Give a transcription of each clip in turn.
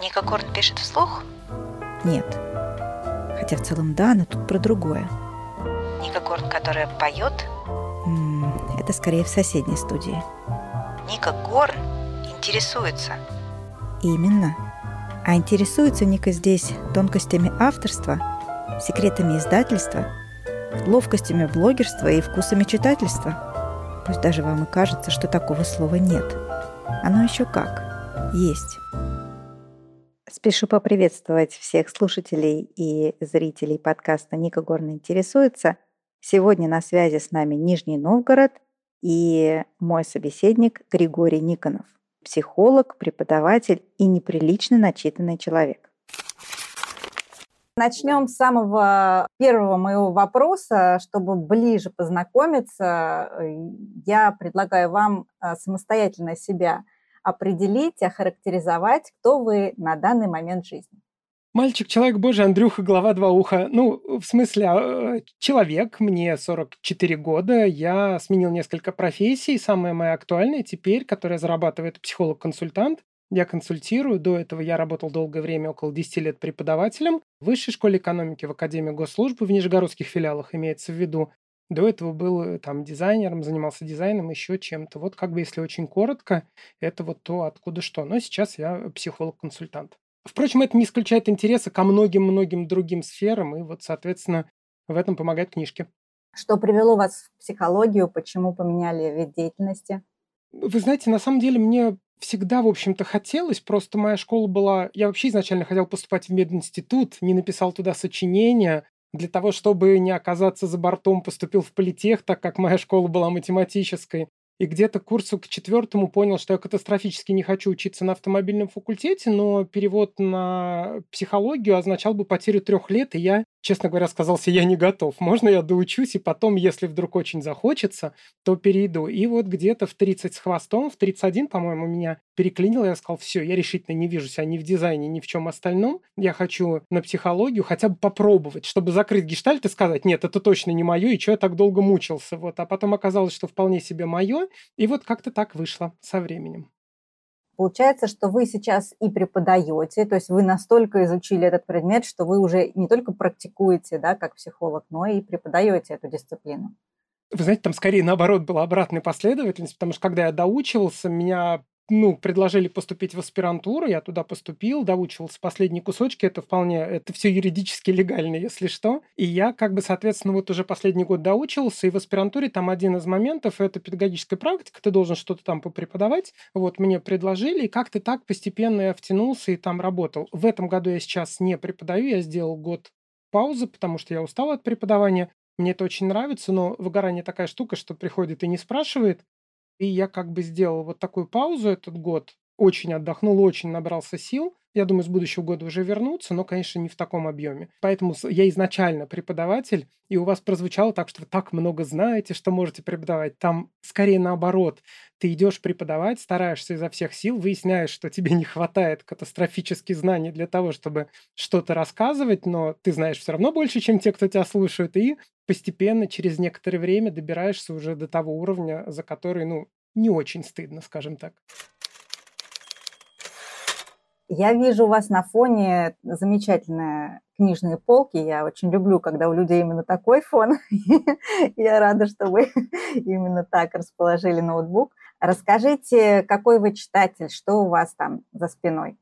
Ника Горн пишет вслух? Нет. Хотя в целом да, но тут про другое. Ника Горн, которая поет? Это скорее в соседней студии. Ника Горн интересуется. Именно. А интересуется Ника здесь тонкостями авторства, секретами издательства, ловкостями блогерства и вкусами читательства. Пусть даже вам и кажется, что такого слова нет. Оно еще как. Есть. Спешу поприветствовать всех слушателей и зрителей подкаста «Ника Горно интересуется». Сегодня на связи с нами Нижний Новгород и мой собеседник Григорий Никонов, психолог, преподаватель и неприлично начитанный человек. Начнем с самого первого моего вопроса, чтобы ближе познакомиться. Я предлагаю вам а, самостоятельно себя определить, охарактеризовать, кто вы на данный момент жизни. Мальчик, человек божий, Андрюха, голова, два уха. Ну, в смысле, а, человек, мне 44 года, я сменил несколько профессий. Самая моя актуальная теперь, которая зарабатывает психолог-консультант. Я консультирую. До этого я работал долгое время, около 10 лет преподавателем в Высшей школе экономики в Академии госслужбы в нижегородских филиалах, имеется в виду. До этого был э, там дизайнером, занимался дизайном, еще чем-то. Вот как бы если очень коротко, это вот то, откуда что. Но сейчас я психолог-консультант. Впрочем, это не исключает интереса ко многим-многим другим сферам, и вот, соответственно, в этом помогают книжки. Что привело вас в психологию? Почему поменяли вид деятельности? Вы знаете, на самом деле мне всегда, в общем-то, хотелось, просто моя школа была... Я вообще изначально хотел поступать в мединститут, не написал туда сочинения, для того, чтобы не оказаться за бортом, поступил в политех, так как моя школа была математической и где-то к курсу к четвертому понял, что я катастрофически не хочу учиться на автомобильном факультете, но перевод на психологию означал бы потерю трех лет, и я, честно говоря, сказался, я не готов. Можно я доучусь, и потом, если вдруг очень захочется, то перейду. И вот где-то в 30 с хвостом, в 31, по-моему, меня переклинило, я сказал, все, я решительно не вижу себя ни в дизайне, ни в чем остальном. Я хочу на психологию хотя бы попробовать, чтобы закрыть гештальт и сказать, нет, это точно не мое, и что я так долго мучился. Вот. А потом оказалось, что вполне себе мое, и вот как-то так вышло со временем. Получается, что вы сейчас и преподаете, то есть вы настолько изучили этот предмет, что вы уже не только практикуете, да, как психолог, но и преподаете эту дисциплину. Вы знаете, там скорее наоборот была обратная последовательность, потому что когда я доучивался, меня ну, предложили поступить в аспирантуру, я туда поступил, доучивался последние кусочки, это вполне, это все юридически легально, если что. И я как бы, соответственно, вот уже последний год доучивался, и в аспирантуре там один из моментов, это педагогическая практика, ты должен что-то там попреподавать. Вот мне предложили, и как-то так постепенно я втянулся и там работал. В этом году я сейчас не преподаю, я сделал год паузы, потому что я устал от преподавания. Мне это очень нравится, но выгорание такая штука, что приходит и не спрашивает. И я как бы сделал вот такую паузу этот год, очень отдохнул, очень набрался сил. Я думаю, с будущего года уже вернуться, но, конечно, не в таком объеме. Поэтому я изначально преподаватель, и у вас прозвучало так, что вы так много знаете, что можете преподавать. Там скорее наоборот. Ты идешь преподавать, стараешься изо всех сил, выясняешь, что тебе не хватает катастрофических знаний для того, чтобы что-то рассказывать, но ты знаешь все равно больше, чем те, кто тебя слушают, и постепенно, через некоторое время добираешься уже до того уровня, за который, ну, не очень стыдно, скажем так. Я вижу у вас на фоне замечательные книжные полки. Я очень люблю, когда у людей именно такой фон. Я рада, что вы именно так расположили ноутбук. Расскажите, какой вы читатель, что у вас там за спиной?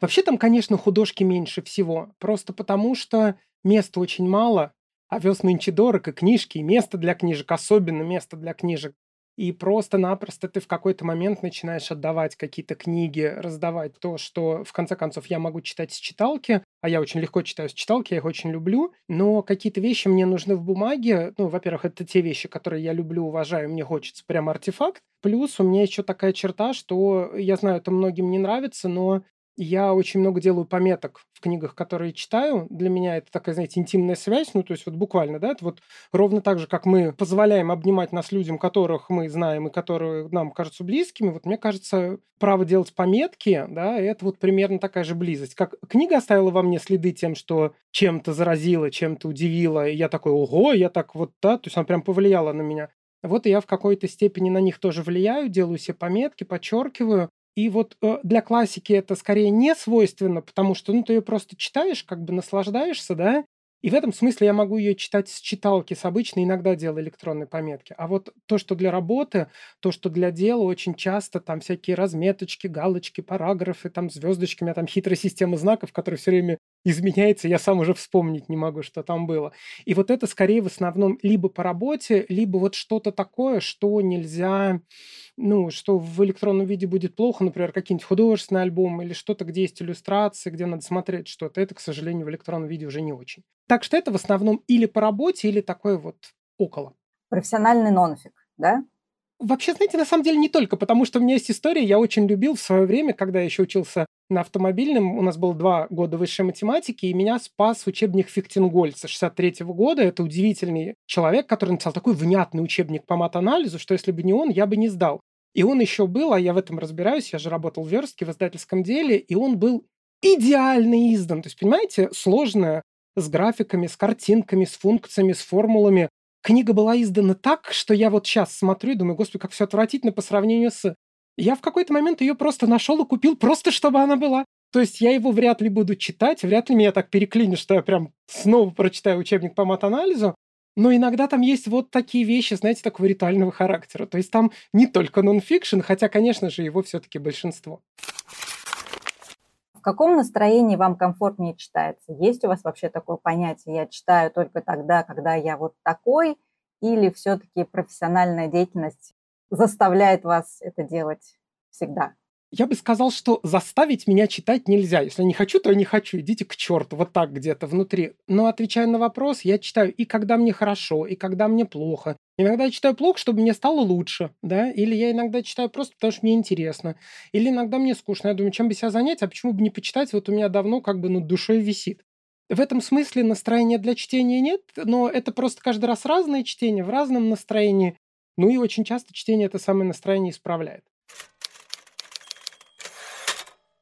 Вообще там, конечно, художки меньше всего. Просто потому, что места очень мало, а вез нынче дорого, книжки, и место для книжек, особенно место для книжек и просто-напросто ты в какой-то момент начинаешь отдавать какие-то книги, раздавать то, что в конце концов я могу читать с читалки, а я очень легко читаю с читалки, я их очень люблю, но какие-то вещи мне нужны в бумаге. Ну, во-первых, это те вещи, которые я люблю, уважаю, мне хочется прям артефакт. Плюс у меня еще такая черта, что я знаю, это многим не нравится, но я очень много делаю пометок в книгах, которые читаю. Для меня это такая, знаете, интимная связь, ну, то есть вот буквально, да, это вот ровно так же, как мы позволяем обнимать нас людям, которых мы знаем и которые нам кажутся близкими, вот мне кажется, право делать пометки, да, это вот примерно такая же близость. Как книга оставила во мне следы тем, что чем-то заразила, чем-то удивила, и я такой, ого, я так вот, да, то есть она прям повлияла на меня. Вот и я в какой-то степени на них тоже влияю, делаю себе пометки, подчеркиваю, И вот э, для классики это скорее не свойственно, потому что ну, ты ее просто читаешь, как бы наслаждаешься, да, и в этом смысле я могу ее читать с читалки, с обычной, иногда делаю электронные пометки. А вот то, что для работы, то, что для дела, очень часто там всякие разметочки, галочки, параграфы, там звездочки, у меня там хитрая система знаков, которая все время изменяется, я сам уже вспомнить не могу, что там было. И вот это скорее в основном либо по работе, либо вот что-то такое, что нельзя, ну, что в электронном виде будет плохо, например, какие-нибудь художественные альбомы или что-то, где есть иллюстрации, где надо смотреть что-то. Это, к сожалению, в электронном виде уже не очень. Так что это в основном или по работе, или такое вот около. Профессиональный нонфик, да? Вообще, знаете, на самом деле не только, потому что у меня есть история, я очень любил в свое время, когда я еще учился на автомобильном, у нас было два года высшей математики, и меня спас учебник Фиктингольца 63 -го года. Это удивительный человек, который написал такой внятный учебник по мат-анализу, что если бы не он, я бы не сдал. И он еще был, а я в этом разбираюсь, я же работал в верстке, в издательском деле, и он был идеально издан. То есть, понимаете, сложная с графиками, с картинками, с функциями, с формулами книга была издана так, что я вот сейчас смотрю и думаю, господи, как все отвратительно по сравнению с... Я в какой-то момент ее просто нашел и купил, просто чтобы она была. То есть я его вряд ли буду читать, вряд ли меня так переклинит, что я прям снова прочитаю учебник по мат-анализу. Но иногда там есть вот такие вещи, знаете, такого ритуального характера. То есть там не только нонфикшн, хотя, конечно же, его все-таки большинство каком настроении вам комфортнее читается? Есть у вас вообще такое понятие, я читаю только тогда, когда я вот такой, или все-таки профессиональная деятельность заставляет вас это делать всегда? Я бы сказал, что заставить меня читать нельзя. Если не хочу, то я не хочу. Идите к черту, вот так где-то внутри. Но отвечая на вопрос, я читаю и когда мне хорошо, и когда мне плохо, Иногда я читаю плохо, чтобы мне стало лучше, да, или я иногда читаю просто потому, что мне интересно, или иногда мне скучно, я думаю, чем бы себя занять, а почему бы не почитать, вот у меня давно как бы над душой висит. В этом смысле настроения для чтения нет, но это просто каждый раз разное чтение, в разном настроении. Ну и очень часто чтение это самое настроение исправляет.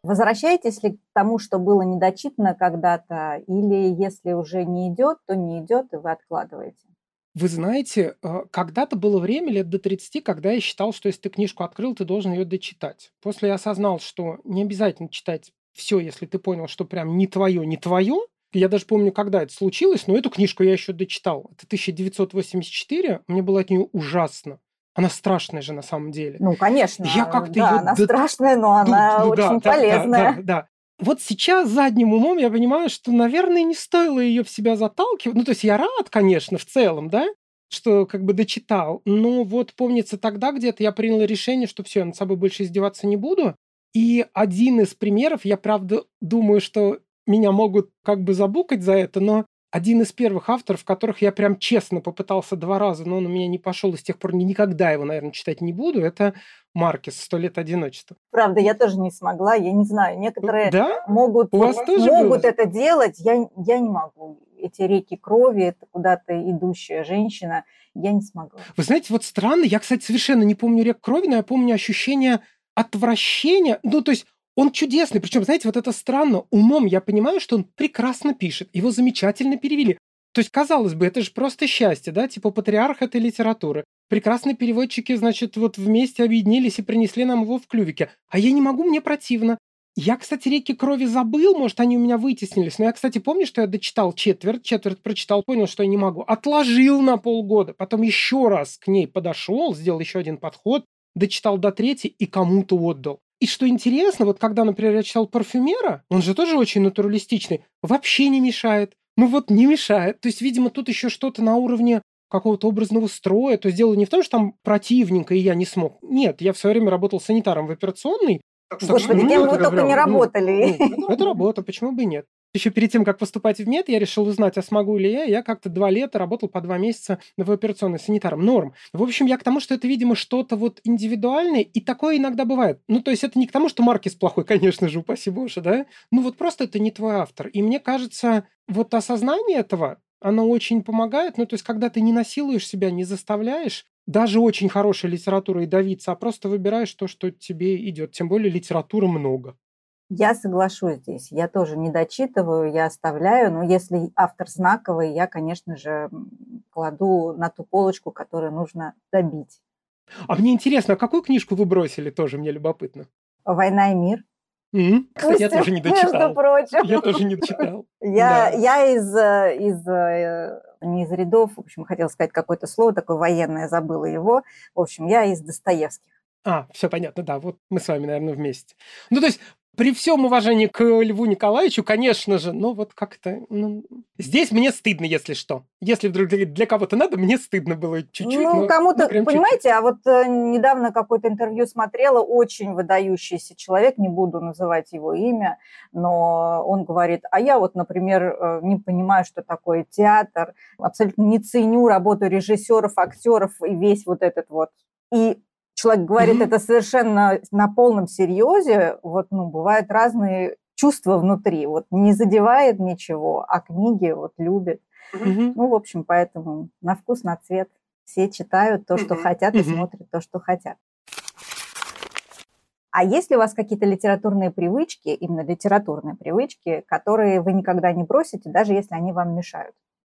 Возвращаетесь ли к тому, что было недочитано когда-то, или если уже не идет, то не идет, и вы откладываете? Вы знаете, э, когда-то было время, лет до 30, когда я считал, что если ты книжку открыл, ты должен ее дочитать. После я осознал, что не обязательно читать все, если ты понял, что прям не твое, не твое. Я даже помню, когда это случилось, но эту книжку я еще дочитал. Это 1984, мне было от нее ужасно. Она страшная же на самом деле. Ну, конечно. Я как-то да, ее... она до... страшная, но она ну, очень да, полезная. Да, да, да вот сейчас задним умом я понимаю, что, наверное, не стоило ее в себя заталкивать. Ну, то есть я рад, конечно, в целом, да, что как бы дочитал. Но вот помнится тогда где-то я принял решение, что все, я над собой больше издеваться не буду. И один из примеров, я правда думаю, что меня могут как бы забукать за это, но один из первых авторов, которых я прям честно попытался два раза, но он у меня не пошел, и с тех пор никогда его, наверное, читать не буду, это Маркес «Сто лет одиночества». Правда, я тоже не смогла, я не знаю, некоторые да? могут, У вас тоже могут было? это делать, я, я не могу. Эти реки крови, это куда-то идущая женщина, я не смогла. Вы знаете, вот странно, я, кстати, совершенно не помню рек крови, но я помню ощущение отвращения, ну, то есть он чудесный, причем, знаете, вот это странно. Умом я понимаю, что он прекрасно пишет, его замечательно перевели. То есть, казалось бы, это же просто счастье, да, типа патриарх этой литературы. Прекрасные переводчики, значит, вот вместе объединились и принесли нам его в клювике. А я не могу, мне противно. Я, кстати, реки крови забыл, может, они у меня вытеснились. Но я, кстати, помню, что я дочитал четверть, четверть прочитал, понял, что я не могу. Отложил на полгода, потом еще раз к ней подошел, сделал еще один подход, дочитал до третьей и кому-то отдал. И что интересно, вот когда, например, я читал «Парфюмера», он же тоже очень натуралистичный, вообще не мешает. Ну вот не мешает. То есть, видимо, тут еще что-то на уровне какого-то образного строя. То есть дело не в том, что там противненько, и я не смог. Нет, я в свое время работал санитаром в операционной. Господи, ну, кем вы только не работали. Ну, ну, это работа, почему бы и нет? Еще перед тем, как поступать в мед, я решил узнать, а смогу ли я. Я как-то два лета работал по два месяца в операционной санитаром. Норм. В общем, я к тому, что это, видимо, что-то вот индивидуальное, и такое иногда бывает. Ну, то есть это не к тому, что Маркис плохой, конечно же, упаси боже, да? Ну, вот просто это не твой автор. И мне кажется, вот осознание этого, оно очень помогает. Ну, то есть когда ты не насилуешь себя, не заставляешь, даже очень хорошей литературой давиться, а просто выбираешь то, что тебе идет. Тем более литературы много. Я соглашусь здесь. Я тоже не дочитываю, я оставляю. Но если автор знаковый, я, конечно же, кладу на ту полочку, которую нужно добить. А мне интересно, а какую книжку вы бросили тоже? Мне любопытно. «Война и мир». М, Кстати, я тоже не Между дочитал. прочим. Я тоже не дочитал. Я, Да. я из, э, из, э, не из рядов, в общем, хотела сказать какое-то слово такое военное, забыла его. В общем, я из Достоевских. А, все понятно, да, вот мы с вами, наверное, вместе. Ну, то есть, при всем уважении к Льву Николаевичу, конечно же, но вот как-то... ну, здесь мне стыдно, если что. Если вдруг для, кого-то надо, мне стыдно было чуть-чуть. ну, кому-то, ну, прям чуть-чуть. понимаете, а вот э, недавно какое-то интервью смотрела, очень выдающийся человек, не буду называть его имя, но он говорит, а я вот, например, э, не понимаю, что такое театр, абсолютно не ценю работу режиссеров, актеров и весь вот этот вот. И человек говорит Мгм. это совершенно на полном серьезе, вот, ну, бывают разные чувства внутри, вот не задевает ничего, а книги вот любит. Мгм. Ну, в общем, поэтому на вкус, на цвет. Все читают то, что Мгм. хотят, и Мгм. смотрят то, что хотят. А есть ли у вас какие-то литературные привычки, именно литературные привычки, которые вы никогда не бросите, даже если они вам мешают?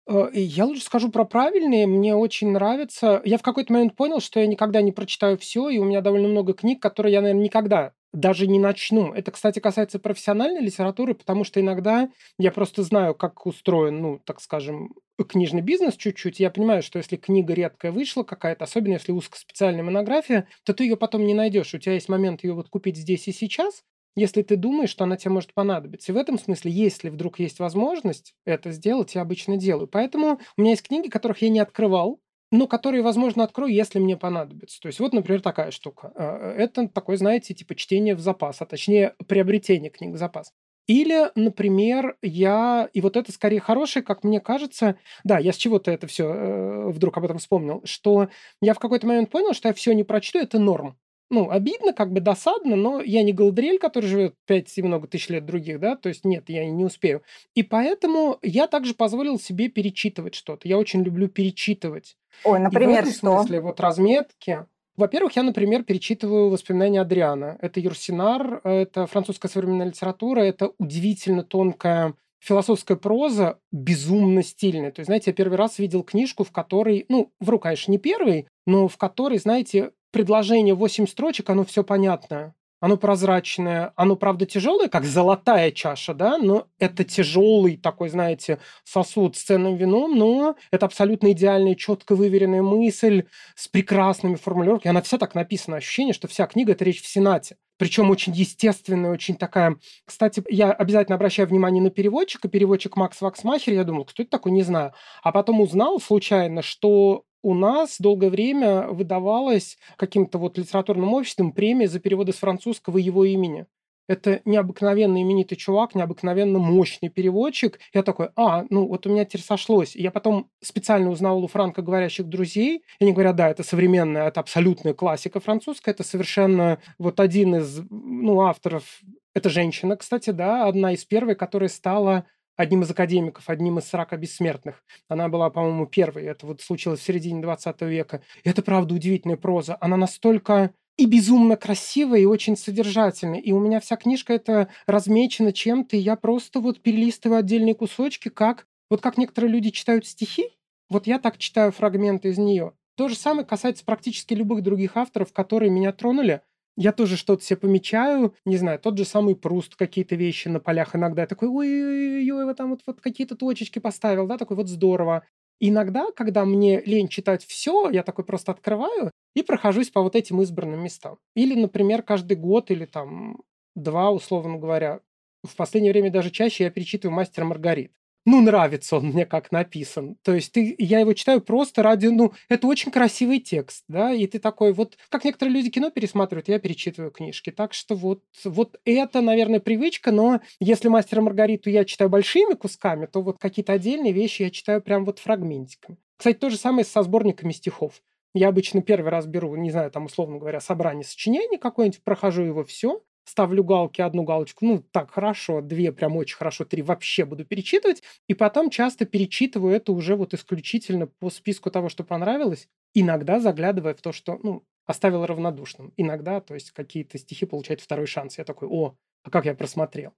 Э, Я лучше скажу про правильные. Мне очень нравится. Я в какой-то момент понял, что я никогда не прочитаю все, и у меня довольно много книг, которые я, наверное, никогда даже не начну. Это, кстати, касается профессиональной литературы, потому что иногда я просто знаю, как устроен, ну, так скажем, книжный бизнес чуть-чуть. Я понимаю, что если книга редкая вышла какая-то, особенно если узкоспециальная монография, то ты ее потом не найдешь. У тебя есть момент ее вот купить здесь и сейчас, если ты думаешь, что она тебе может понадобиться. И в этом смысле, если вдруг есть возможность это сделать, я обычно делаю. Поэтому у меня есть книги, которых я не открывал, но которые, возможно, открою, если мне понадобится. То есть вот, например, такая штука. Э, Это такое, знаете, типа чтение в запас, а точнее приобретение книг в запас. Или, например, я, и вот это скорее хорошее, как мне кажется, да, я с чего-то это все вдруг об этом вспомнил, что я в какой-то момент понял, что я все не прочту, это норм ну, обидно, как бы досадно, но я не Галдрель, который живет 5 и много тысяч лет других, да, то есть нет, я не успею. И поэтому я также позволил себе перечитывать что-то. Я очень люблю перечитывать. Ой, И в например, этом что? смысле вот разметки. Во-первых, я, например, перечитываю воспоминания Адриана. Это Юрсинар, это французская современная литература, это удивительно тонкая философская проза, безумно стильная. То есть, знаете, я первый раз видел книжку, в которой, ну, вру, конечно, не первый, но в которой, знаете, предложение 8 строчек, оно все понятное. Оно прозрачное, оно, правда, тяжелое, как золотая чаша, да, но это тяжелый такой, знаете, сосуд с ценным вином, но это абсолютно идеальная, четко выверенная мысль с прекрасными формулировками. Она вся так написана. Ощущение, что вся книга – это речь в Сенате. Причем очень естественная, очень такая... Кстати, я обязательно обращаю внимание на переводчика. Переводчик Макс Ваксмахер. Я думал, кто это такой, не знаю. А потом узнал случайно, что у нас долгое время выдавалась каким-то вот литературным обществом премия за переводы с французского его имени. Это необыкновенно именитый чувак, необыкновенно мощный переводчик. Я такой, а, ну вот у меня теперь сошлось. И я потом специально узнал у франкоговорящих друзей, и они говорят, да, это современная, это абсолютная классика французская, это совершенно вот один из, ну, авторов, это женщина, кстати, да, одна из первых, которая стала одним из академиков, одним из 40 бессмертных. Она была, по-моему, первой. Это вот случилось в середине 20 века. И это, правда, удивительная проза. Она настолько и безумно красивая, и очень содержательная. И у меня вся книжка это размечена чем-то, и я просто вот перелистываю отдельные кусочки, как вот как некоторые люди читают стихи, вот я так читаю фрагменты из нее. То же самое касается практически любых других авторов, которые меня тронули. Я тоже что-то себе помечаю, не знаю, тот же самый Пруст, какие-то вещи на полях иногда. Я такой, ой-ой-ой, вот там вот, вот какие-то точечки поставил, да, такой вот здорово. Иногда, когда мне лень читать все, я такой просто открываю и прохожусь по вот этим избранным местам. Или, например, каждый год или там два, условно говоря, в последнее время даже чаще я перечитываю «Мастера Маргарит». Ну, нравится он мне, как написан. То есть ты, я его читаю просто ради... Ну, это очень красивый текст, да, и ты такой вот... Как некоторые люди кино пересматривают, я перечитываю книжки. Так что вот, вот это, наверное, привычка, но если «Мастера Маргариту» я читаю большими кусками, то вот какие-то отдельные вещи я читаю прям вот фрагментиками. Кстати, то же самое со сборниками стихов. Я обычно первый раз беру, не знаю, там, условно говоря, собрание сочинений какое-нибудь, прохожу его все, ставлю галки, одну галочку, ну, так, хорошо, две, прям очень хорошо, три вообще буду перечитывать, и потом часто перечитываю это уже вот исключительно по списку того, что понравилось, иногда заглядывая в то, что, ну, оставил равнодушным. Иногда, то есть, какие-то стихи получают второй шанс. Я такой, о, а как я просмотрел?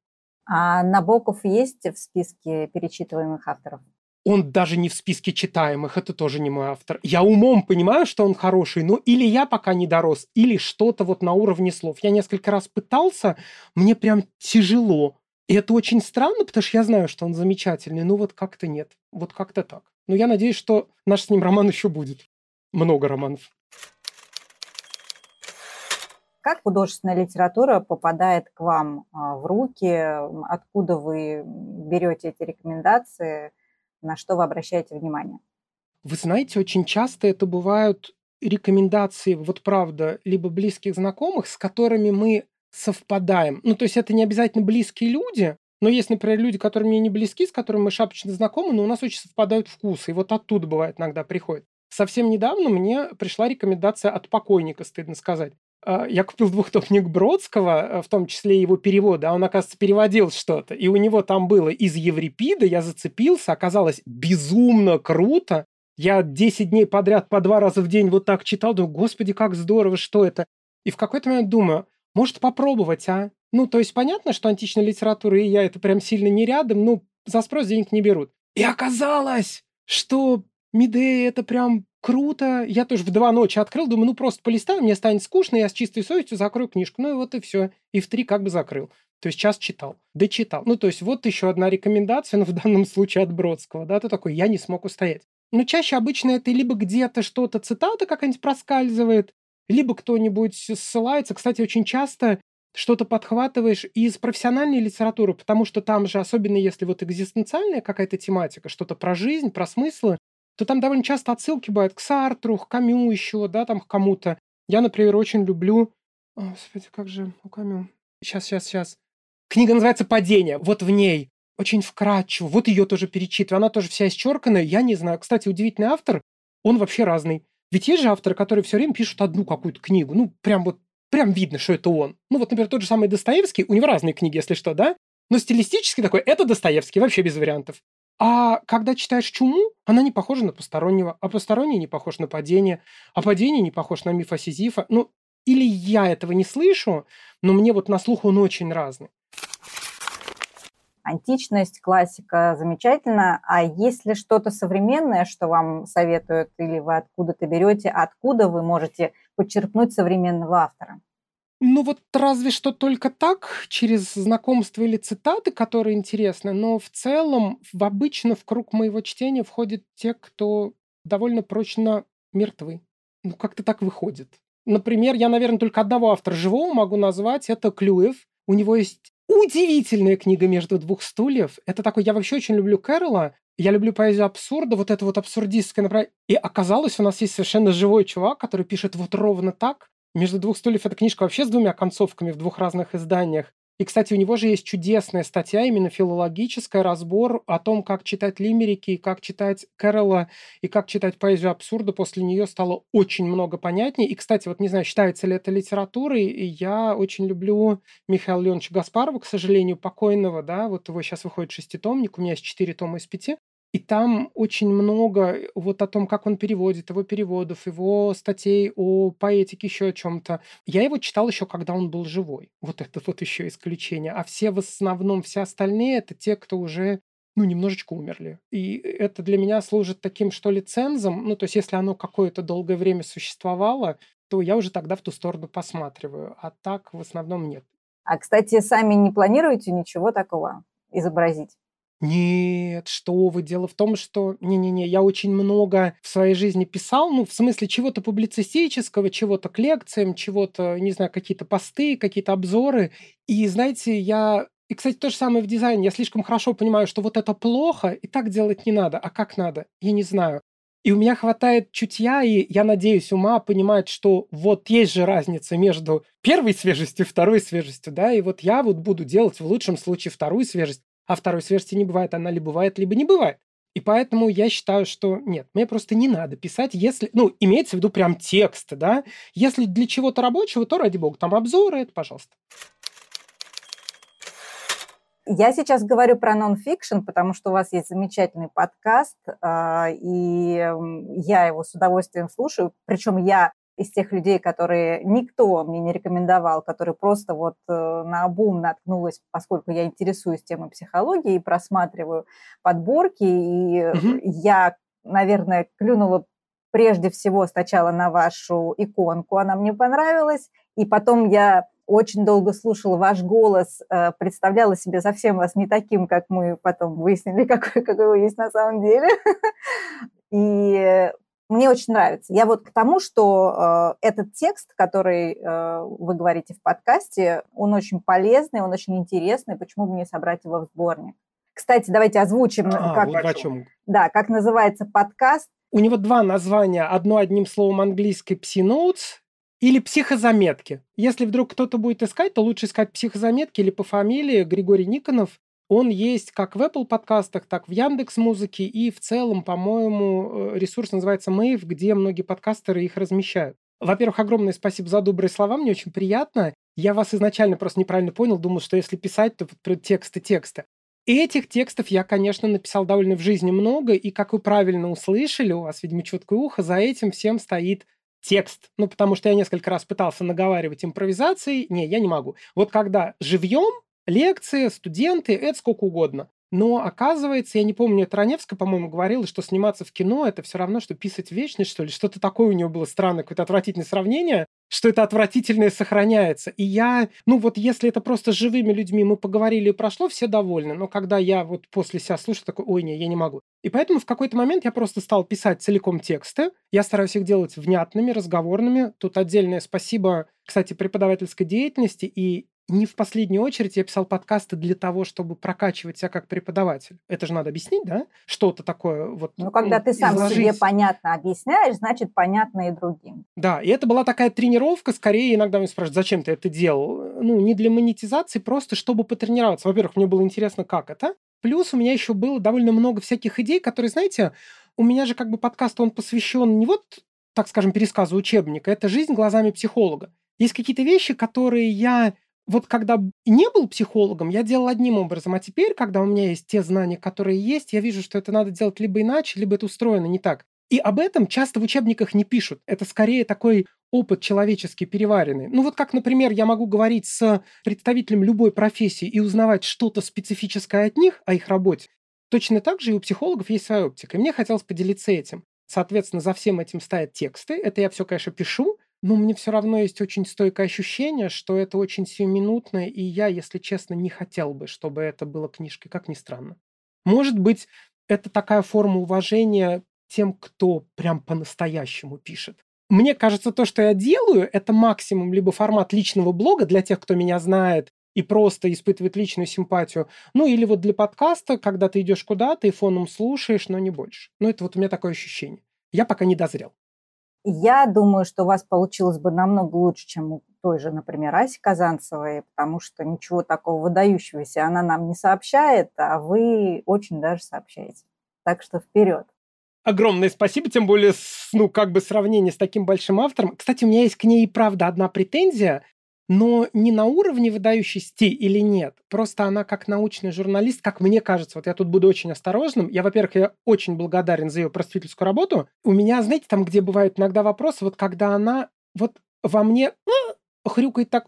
А Набоков есть в списке перечитываемых авторов? Он даже не в списке читаемых, это тоже не мой автор. Я умом понимаю, что он хороший, но или я пока не дорос, или что-то вот на уровне слов. Я несколько раз пытался, мне прям тяжело. И это очень странно, потому что я знаю, что он замечательный, но вот как-то нет. Вот как-то так. Но я надеюсь, что наш с ним роман еще будет. Много романов. Как художественная литература попадает к вам а, в руки? Откуда вы берете эти рекомендации? На что вы обращаете внимание? Вы знаете, очень часто это бывают рекомендации, вот правда, либо близких знакомых, с которыми мы совпадаем. Ну, то есть это не обязательно близкие люди, но есть, например, люди, которые мне не близки, с которыми мы шапочно знакомы, но у нас очень совпадают вкусы. И вот оттуда бывает иногда приходит. Совсем недавно мне пришла рекомендация от покойника, стыдно сказать. А, я купил двухтомник Бродского, э, в том числе его перевода, а он, оказывается, переводил что-то. И у него там было из Еврипида, я зацепился, оказалось безумно круто. Я 10 дней подряд по два раза в день вот так читал, думаю, господи, как здорово, что это. И в какой-то момент думаю, может попробовать, а? Ну, то есть понятно, что античная литература и я это прям сильно не рядом, ну, за спрос денег не берут. И оказалось, что Медея это прям круто. Я тоже в два ночи открыл, думаю, ну просто полистаю, мне станет скучно, я с чистой совестью закрою книжку. Ну и вот и все. И в три как бы закрыл. То есть час читал, дочитал. Ну, то есть вот еще одна рекомендация, но в данном случае от Бродского, да, ты такой, я не смог устоять. Но чаще обычно это либо где-то что-то, цитата какая-нибудь проскальзывает, либо кто-нибудь ссылается. Кстати, очень часто что-то подхватываешь из профессиональной литературы, потому что там же, особенно если вот экзистенциальная какая-то тематика, что-то про жизнь, про смыслы, то там довольно часто отсылки бывают к Сартру, к Камю еще, да, там к кому-то. Я, например, очень люблю... О, Господи, как же у Камю? Сейчас, сейчас, сейчас. Книга называется «Падение». Вот в ней очень вкрадчиво. Вот ее тоже перечитываю. Она тоже вся исчерканная. Я не знаю. Кстати, удивительный автор. Он вообще разный. Ведь есть же авторы, которые все время пишут одну какую-то книгу. Ну, прям вот, прям видно, что это он. Ну, вот, например, тот же самый Достоевский. У него разные книги, если что, да? Но стилистически такой, это Достоевский, вообще без вариантов. А когда читаешь «Чуму», она не похожа на постороннего, а посторонний не похож на падение, а падение не похож на миф о Сизифа. Ну, или я этого не слышу, но мне вот на слух он очень разный. Античность, классика замечательно. А есть ли что-то современное, что вам советуют, или вы откуда-то берете, откуда вы можете подчеркнуть современного автора? Ну вот разве что только так, через знакомство или цитаты, которые интересны, но в целом в обычно в круг моего чтения входят те, кто довольно прочно мертвы. Ну как-то так выходит. Например, я, наверное, только одного автора живого могу назвать, это Клюев. У него есть удивительная книга «Между двух стульев». Это такой, я вообще очень люблю Кэрола, я люблю поэзию абсурда, вот это вот абсурдистское направление. И оказалось, у нас есть совершенно живой чувак, который пишет вот ровно так, между двух стульев эта книжка вообще с двумя концовками в двух разных изданиях. И, кстати, у него же есть чудесная статья, именно филологическая, разбор о том, как читать лимерики, и как читать Кэрола, и как читать поэзию абсурда. После нее стало очень много понятнее. И, кстати, вот не знаю, считается ли это литературой, и я очень люблю Михаила Леоновича Гаспарова, к сожалению, покойного, да, вот его сейчас выходит шеститомник, у меня есть четыре тома из пяти. И там очень много э, вот о том, как он переводит, его переводов, его статей о поэтике, еще о чем-то. Я его читал еще, когда он был живой. Вот это вот еще исключение. А все в основном, все остальные, это те, кто уже ну, немножечко умерли. И это для меня служит таким, что ли, цензом. Ну, то есть, если оно какое-то долгое время существовало, то я уже тогда в ту сторону посматриваю. А так в основном нет. А, кстати, сами не планируете ничего такого изобразить? Нет, что вы, дело в том, что... Не-не-не, я очень много в своей жизни писал, ну, в смысле чего-то публицистического, чего-то к лекциям, чего-то, не знаю, какие-то посты, какие-то обзоры. И, знаете, я... И, кстати, то же самое в дизайне. Я слишком хорошо понимаю, что вот это плохо, и так делать не надо. А как надо? Я не знаю. И у меня хватает чутья, и я надеюсь, ума понимает, что вот есть же разница между первой свежестью и второй свежестью, да, и вот я вот буду делать в лучшем случае вторую свежесть, а второй свежести не бывает, она либо бывает, либо не бывает. И поэтому я считаю, что нет, мне просто не надо писать, если, ну, имеется в виду прям текст, да. Если для чего-то рабочего, то, ради бога, там обзоры, это пожалуйста. Я сейчас говорю про нон-фикшн, потому что у вас есть замечательный подкаст, а, и я его с удовольствием слушаю. Причем я из тех людей, которые никто мне не рекомендовал, которые просто вот э, на обум наткнулась, поскольку я интересуюсь темой психологии и просматриваю подборки, и угу. я, наверное, клюнула прежде всего сначала на вашу иконку, она мне понравилась, и потом я очень долго слушала ваш голос, э, представляла себе совсем вас не таким, как мы потом выяснили, какой, какой вы есть на самом деле. И мне очень нравится. Я вот к тому, что э, этот текст, который э, вы говорите в подкасте, он очень полезный, он очень интересный. Почему бы не собрать его в сборник? Кстати, давайте озвучим, а, как, вот о чем. Да, как называется подкаст. У него два названия. Одно одним словом английский «Psinotes», или психозаметки. Если вдруг кто-то будет искать, то лучше искать психозаметки или по фамилии Григорий Никонов. Он есть как в Apple подкастах, так в Яндекс Музыке и в целом, по-моему, э, ресурс называется Mave, где многие подкастеры их размещают. Во-первых, огромное спасибо за добрые слова, мне очень приятно. Я вас изначально просто неправильно понял, думал, что если писать, то вот тексты, тексты. Этих текстов я, конечно, написал довольно в жизни много, и, как вы правильно услышали, у вас, видимо, четкое ухо, за этим всем стоит текст. Ну, потому что я несколько раз пытался наговаривать импровизацией. Не, я не могу. Вот когда живьем, лекции, студенты, это сколько угодно. Но оказывается, я не помню, это Раневская, по-моему, говорила, что сниматься в кино это все равно, что писать вечность, что ли. Что-то такое у нее было странное, какое-то отвратительное сравнение, что это отвратительное сохраняется. И я, ну вот если это просто с живыми людьми мы поговорили и прошло, все довольны. Но когда я вот после себя слушаю, такой, ой, не, я не могу. И поэтому в какой-то момент я просто стал писать целиком тексты. Я стараюсь их делать внятными, разговорными. Тут отдельное спасибо, кстати, преподавательской деятельности и не в последнюю очередь я писал подкасты для того, чтобы прокачивать себя как преподаватель. Это же надо объяснить, да? Что-то такое вот. Ну, когда ты сам изложить. себе понятно объясняешь, значит, понятно и другим. Да, и это была такая тренировка, скорее иногда меня спрашивают, зачем ты это делал? Ну, не для монетизации, просто чтобы потренироваться. Во-первых, мне было интересно, как это. Плюс у меня еще было довольно много всяких идей, которые, знаете, у меня же как бы подкаст, он посвящен не вот, так скажем, пересказу учебника, это жизнь глазами психолога. Есть какие-то вещи, которые я вот когда не был психологом, я делал одним образом, а теперь, когда у меня есть те знания, которые есть, я вижу, что это надо делать либо иначе, либо это устроено не так. И об этом часто в учебниках не пишут. Это скорее такой опыт человеческий переваренный. Ну вот как, например, я могу говорить с представителем любой профессии и узнавать что-то специфическое от них, о их работе. Точно так же и у психологов есть своя оптика. И мне хотелось поделиться этим. Соответственно, за всем этим стоят тексты. Это я все, конечно, пишу, но мне все равно есть очень стойкое ощущение, что это очень сиюминутно, и я, если честно, не хотел бы, чтобы это было книжкой, как ни странно. Может быть, это такая форма уважения тем, кто прям по-настоящему пишет. Мне кажется, то, что я делаю, это максимум либо формат личного блога для тех, кто меня знает и просто испытывает личную симпатию, ну или вот для подкаста, когда ты идешь куда-то и фоном слушаешь, но не больше. Ну это вот у меня такое ощущение. Я пока не дозрел. Я думаю, что у вас получилось бы намного лучше, чем у той же, например, Аси Казанцевой, потому что ничего такого выдающегося она нам не сообщает, а вы очень даже сообщаете. Так что вперед. Огромное спасибо, тем более, ну, как бы сравнение с таким большим автором. Кстати, у меня есть к ней и правда одна претензия но не на уровне выдающести или нет. Просто она как научный журналист, как мне кажется, вот я тут буду очень осторожным. Я, во-первых, я очень благодарен за ее просветительскую работу. У меня, знаете, там, где бывают иногда вопросы, вот когда она вот во мне хрюкает так,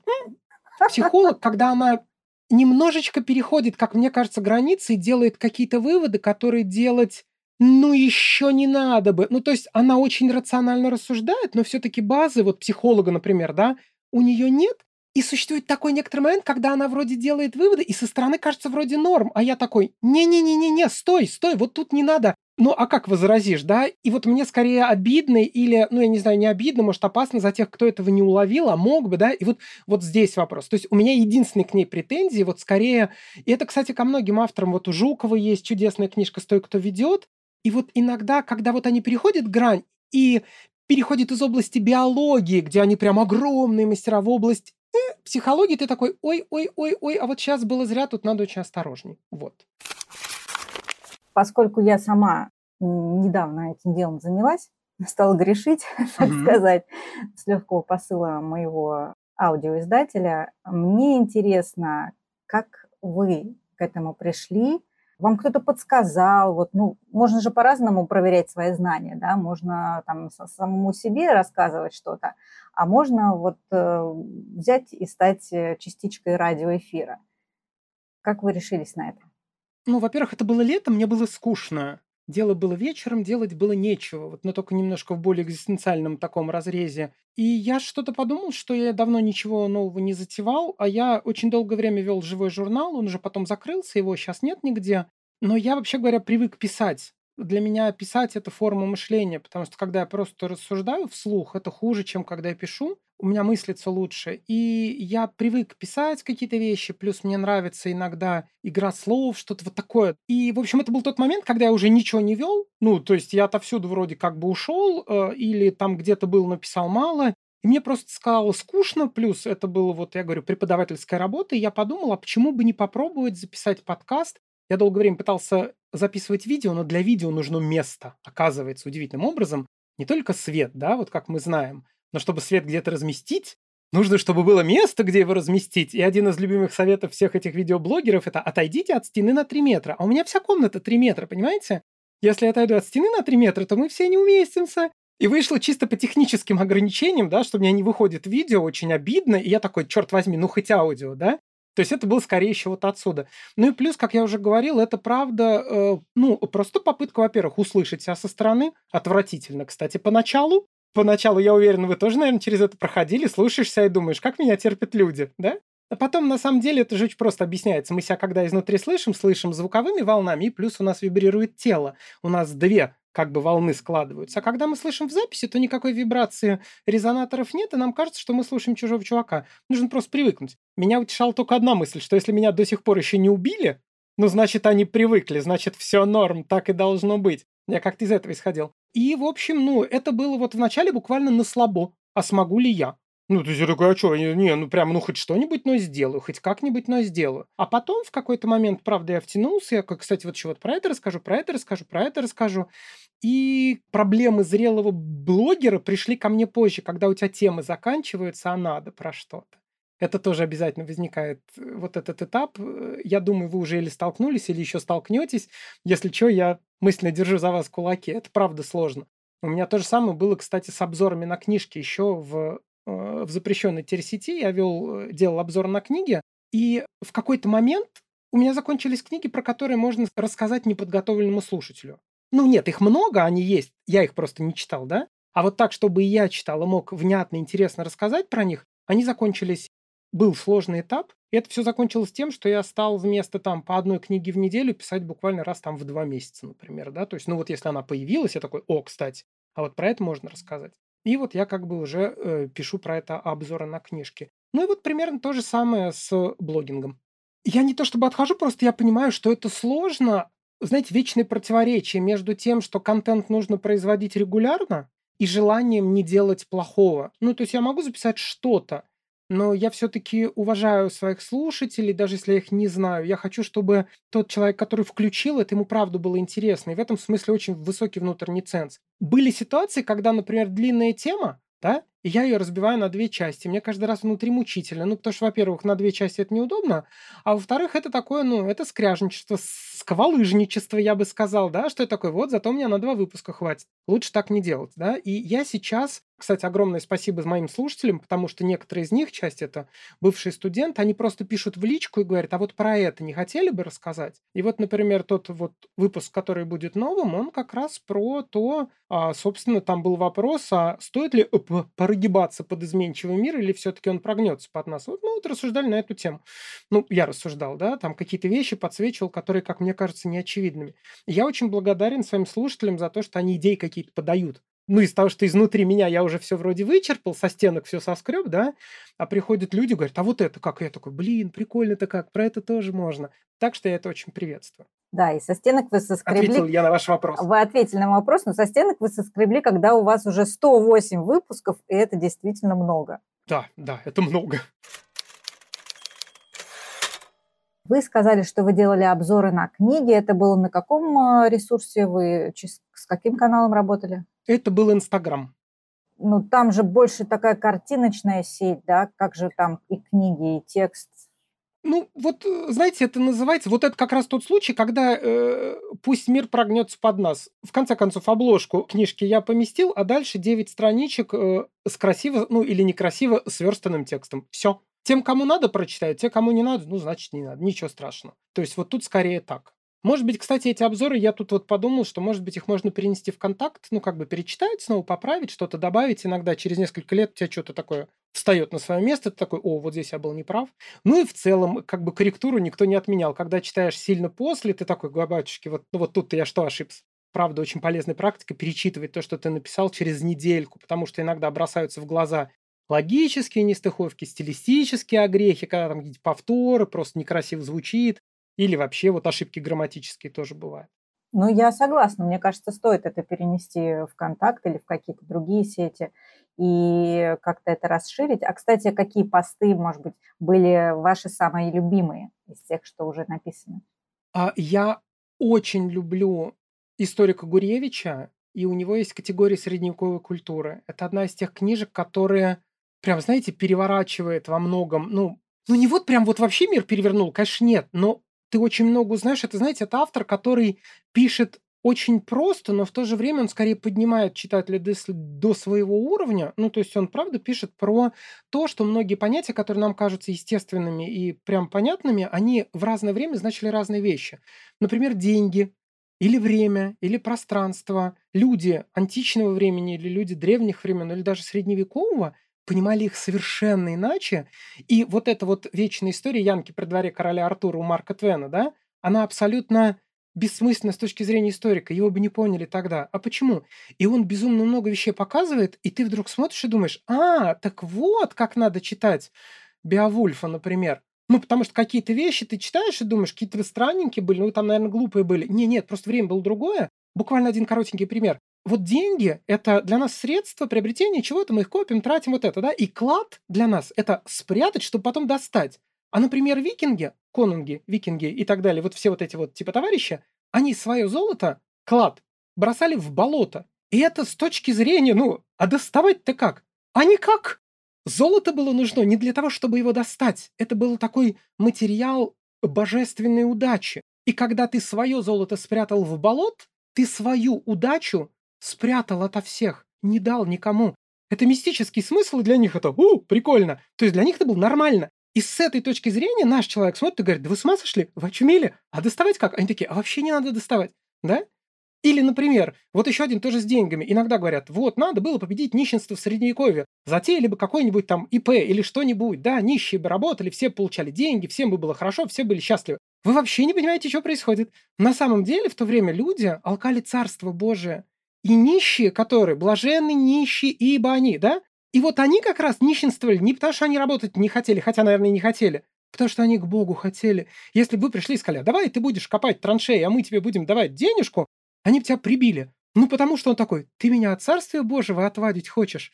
психолог, когда она немножечко переходит, как мне кажется, границы и делает какие-то выводы, которые делать ну, еще не надо бы. Ну, то есть она очень рационально рассуждает, но все-таки базы, вот психолога, например, да, у нее нет, и существует такой некоторый момент, когда она вроде делает выводы, и со стороны кажется вроде норм, а я такой, не-не-не-не-не, стой, стой, вот тут не надо. Ну, а как возразишь, да? И вот мне скорее обидно или, ну, я не знаю, не обидно, может, опасно за тех, кто этого не уловил, а мог бы, да? И вот, вот здесь вопрос. То есть у меня единственные к ней претензии, вот скорее... И это, кстати, ко многим авторам. Вот у Жукова есть чудесная книжка «Стой, кто ведет». И вот иногда, когда вот они переходят грань, и переходит из области биологии, где они прям огромные мастера, в область э, психологии, ты такой, ой-ой-ой-ой, а вот сейчас было зря, тут надо очень осторожней. Вот. Поскольку я сама недавно этим делом занялась, стала грешить, так mm-hmm. сказать, с легкого посыла моего аудиоиздателя, мне интересно, как вы к этому пришли, Вам кто-то подсказал, вот, ну, можно же по-разному проверять свои знания, да, можно там самому себе рассказывать что-то, а можно вот э, взять и стать э, частичкой радиоэфира. Как вы решились на это? Ну, во-первых, это было лето, мне было скучно. Дело было вечером, делать было нечего, вот, но только немножко в более экзистенциальном таком разрезе. И я что-то подумал, что я давно ничего нового не затевал, а я очень долгое время вел живой журнал, он уже потом закрылся, его сейчас нет нигде. Но я, вообще говоря, привык писать для меня писать это форма мышления, потому что когда я просто рассуждаю вслух, это хуже, чем когда я пишу. У меня мыслится лучше. И я привык писать какие-то вещи, плюс мне нравится иногда игра слов, что-то вот такое. И, в общем, это был тот момент, когда я уже ничего не вел. Ну, то есть я отовсюду вроде как бы ушел, э, или там где-то был, написал мало. И мне просто сказало скучно, плюс это было, вот я говорю, преподавательская работа, и я подумал, а почему бы не попробовать записать подкаст? Я долгое время пытался записывать видео, но для видео нужно место. Оказывается, удивительным образом, не только свет, да, вот как мы знаем, но чтобы свет где-то разместить, нужно, чтобы было место, где его разместить. И один из любимых советов всех этих видеоблогеров – это отойдите от стены на 3 метра. А у меня вся комната 3 метра, понимаете? Если я отойду от стены на 3 метра, то мы все не уместимся. И вышло чисто по техническим ограничениям, да, что у меня не выходит видео, очень обидно, и я такой, черт возьми, ну хоть аудио, да? То есть это было скорее еще вот отсюда. Ну и плюс, как я уже говорил, это правда, э, ну, просто попытка, во-первых, услышать себя со стороны. Отвратительно, кстати, поначалу. Поначалу, я уверен, вы тоже, наверное, через это проходили, слушаешься и думаешь, как меня терпят люди, да? А потом, на самом деле, это же очень просто объясняется. Мы себя, когда изнутри слышим, слышим звуковыми волнами, и плюс у нас вибрирует тело. У нас две как бы волны складываются. А когда мы слышим в записи, то никакой вибрации резонаторов нет, и нам кажется, что мы слушаем чужого чувака. Нужно просто привыкнуть. Меня утешала только одна мысль, что если меня до сих пор еще не убили, ну, значит, они привыкли, значит, все норм, так и должно быть. Я как-то из этого исходил. И, в общем, ну, это было вот вначале буквально на слабо. А смогу ли я? Ну, я такой, а что, не, ну прям, ну хоть что-нибудь, но сделаю, хоть как-нибудь, но сделаю. А потом в какой-то момент, правда, я втянулся, я, кстати, вот еще вот про это расскажу, про это расскажу, про это расскажу. И проблемы зрелого блогера пришли ко мне позже, когда у тебя темы заканчиваются, а надо про что-то. Это тоже обязательно возникает, э, вот этот этап. Э, я думаю, вы уже или столкнулись, или еще столкнетесь. Если что, я мысленно держу за вас кулаки. Это правда сложно. У меня то же самое было, кстати, с обзорами на книжки еще в Э, в запрещенной терсети, я вел, делал обзор на книги, и в какой-то момент у меня закончились книги, про которые можно рассказать неподготовленному слушателю. Ну нет, их много, они есть, я их просто не читал, да? А вот так, чтобы и я читал и мог внятно, интересно рассказать про них, они закончились. Был сложный этап, и это все закончилось тем, что я стал вместо там по одной книге в неделю писать буквально раз там в два месяца, например, да? То есть, ну вот если она появилась, я такой, о, кстати, а вот про это можно рассказать. И вот я как бы уже э, пишу про это обзоры на книжки. Ну и вот примерно то же самое с блогингом. Я не то чтобы отхожу, просто я понимаю, что это сложно. Знаете, вечное противоречие между тем, что контент нужно производить регулярно, и желанием не делать плохого. Ну, то есть я могу записать что-то, но я все-таки уважаю своих слушателей, даже если я их не знаю. Я хочу, чтобы тот человек, который включил это, ему правда было интересно. И в этом смысле очень высокий внутренний ценз. Были ситуации, когда, например, длинная тема, да, и я ее разбиваю на две части. Мне каждый раз внутри мучительно. Ну, потому что, во-первых, на две части это неудобно, а во-вторых, это такое, ну, это скряжничество, сквалыжничество, я бы сказал, да, что это такое, вот, зато у меня на два выпуска хватит. Лучше так не делать, да. И я сейчас кстати, огромное спасибо моим слушателям, потому что некоторые из них, часть это бывшие студенты, они просто пишут в личку и говорят, а вот про это не хотели бы рассказать? И вот, например, тот вот выпуск, который будет новым, он как раз про то, а, собственно, там был вопрос, а стоит ли прогибаться под изменчивый мир или все-таки он прогнется под нас? Вот мы вот рассуждали на эту тему. Ну, я рассуждал, да, там какие-то вещи подсвечивал, которые, как мне кажется, неочевидными. Я очень благодарен своим слушателям за то, что они идеи какие-то подают ну, из того, что изнутри меня я уже все вроде вычерпал, со стенок все соскреб, да, а приходят люди, говорят, а вот это как? я такой, блин, прикольно-то как, про это тоже можно. Так что я это очень приветствую. Да, и со стенок вы соскребли... Ответил я на ваш вопрос. Вы ответили на вопрос, но со стенок вы соскребли, когда у вас уже 108 выпусков, и это действительно много. Да, да, это много. Вы сказали, что вы делали обзоры на книги. Это было на каком э, ресурсе? Вы с каким каналом работали? Это был Инстаграм. Ну, там же больше такая картиночная сеть, да? Как же там и книги, и текст? Ну, вот, э, знаете, это называется, вот это как раз тот случай, когда э, пусть мир прогнется под нас. В конце концов, обложку книжки я поместил, а дальше 9 страничек э, с красиво, ну или некрасиво сверстанным текстом. Все. Тем, кому надо, прочитают, те, кому не надо, ну, значит, не надо. Ничего страшного. То есть вот тут скорее так. Может быть, кстати, эти обзоры, я тут вот подумал, что, может быть, их можно перенести в контакт, ну, как бы перечитать снова, поправить, что-то добавить. Иногда через несколько лет у тебя что-то такое встает на свое место, ты такой, о, вот здесь я был неправ. Ну и в целом, как бы корректуру никто не отменял. Когда читаешь сильно после, ты такой, батюшки, вот, ну, вот тут-то я что ошибся? Правда, очень полезная практика перечитывать то, что ты написал через недельку, потому что иногда бросаются в глаза логические нестыховки, стилистические огрехи, когда там какие-то повторы, просто некрасиво звучит, или вообще вот ошибки грамматические тоже бывают. Ну, я согласна. Мне кажется, стоит это перенести в контакт или в какие-то другие сети и как-то это расширить. А, кстати, какие посты, может быть, были ваши самые любимые из тех, что уже написаны? А, я очень люблю историка Гуревича, и у него есть категория средневековой культуры. Это одна из тех книжек, которые прям, знаете, переворачивает во многом, ну, ну не вот прям вот вообще мир перевернул, конечно, нет, но ты очень много узнаешь. Это, знаете, это автор, который пишет очень просто, но в то же время он скорее поднимает читателя до, до своего уровня. Ну, то есть он, правда, пишет про то, что многие понятия, которые нам кажутся естественными и прям понятными, они в разное время значили разные вещи. Например, деньги, или время, или пространство. Люди античного времени, или люди древних времен, или даже средневекового – понимали их совершенно иначе. И вот эта вот вечная история Янки при дворе короля Артура у Марка Твена, да, она абсолютно бессмысленна с точки зрения историка. Его бы не поняли тогда. А почему? И он безумно много вещей показывает, и ты вдруг смотришь и думаешь, а, так вот, как надо читать Беовульфа, например. Ну, потому что какие-то вещи ты читаешь и думаешь, какие-то странненькие были, ну, там, наверное, глупые были. Не, нет, просто время было другое. Буквально один коротенький пример вот деньги – это для нас средство приобретения чего-то, мы их копим, тратим вот это, да, и клад для нас – это спрятать, чтобы потом достать. А, например, викинги, конунги, викинги и так далее, вот все вот эти вот типа товарищи, они свое золото, клад, бросали в болото. И это с точки зрения, ну, а доставать-то как? А никак. Золото было нужно не для того, чтобы его достать. Это был такой материал божественной удачи. И когда ты свое золото спрятал в болот, ты свою удачу Спрятал ото всех, не дал никому. Это мистический смысл, для них это «У, прикольно». То есть для них это было нормально. И с этой точки зрения наш человек смотрит и говорит, да вы с ума сошли? Вы очумели? А доставать как? Они такие, а вообще не надо доставать. Да? Или, например, вот еще один тоже с деньгами. Иногда говорят, вот, надо было победить нищенство в Средневековье. Затеяли бы какой-нибудь там ИП или что-нибудь. Да, нищие бы работали, все получали деньги, всем бы было хорошо, все были счастливы. Вы вообще не понимаете, что происходит. На самом деле, в то время люди алкали Царство Божие и нищие, которые блаженны нищие, ибо они, да? И вот они как раз нищенствовали не потому, что они работать не хотели, хотя, наверное, не хотели, потому что они к Богу хотели. Если бы вы пришли и сказали, давай ты будешь копать траншеи, а мы тебе будем давать денежку, они бы тебя прибили. Ну, потому что он такой, ты меня от Царствия Божьего отвадить хочешь?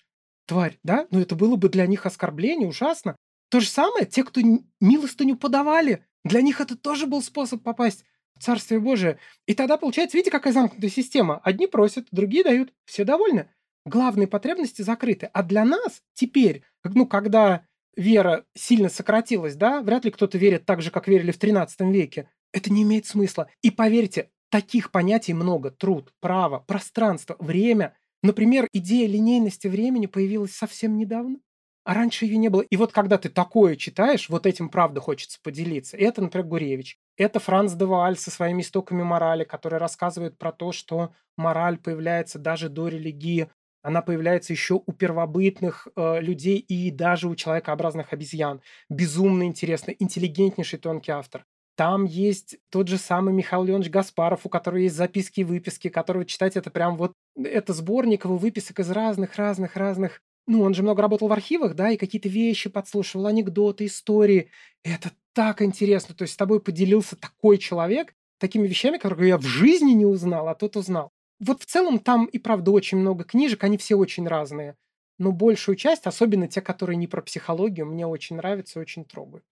Тварь, да? Ну, это было бы для них оскорбление, ужасно. То же самое, те, кто милостыню подавали, для них это тоже был способ попасть Царствие Божие. И тогда получается, видите, какая замкнутая система. Одни просят, другие дают. Все довольны. Главные потребности закрыты. А для нас теперь, ну, когда вера сильно сократилась, да, вряд ли кто-то верит так же, как верили в 13 веке. Это не имеет смысла. И поверьте, таких понятий много. Труд, право, пространство, время. Например, идея линейности времени появилась совсем недавно. А раньше ее не было. И вот когда ты такое читаешь, вот этим правда хочется поделиться. Это, например, Гуревич. Это Франц де Вааль со своими истоками морали, который рассказывает про то, что мораль появляется даже до религии. Она появляется еще у первобытных э, людей и даже у человекообразных обезьян. Безумно интересно, интеллигентнейший тонкий автор. Там есть тот же самый Михаил Леонович Гаспаров, у которого есть записки и выписки, которого читать это прям вот... Это сборник его выписок из разных-разных-разных ну, он же много работал в архивах, да, и какие-то вещи подслушивал, анекдоты, истории. это так интересно. То есть с тобой поделился такой человек такими вещами, которые я в жизни не узнал, а тот узнал. Вот в целом там и правда очень много книжек, они все очень разные. Но большую часть, особенно те, которые не про психологию, мне очень нравятся и очень трогают.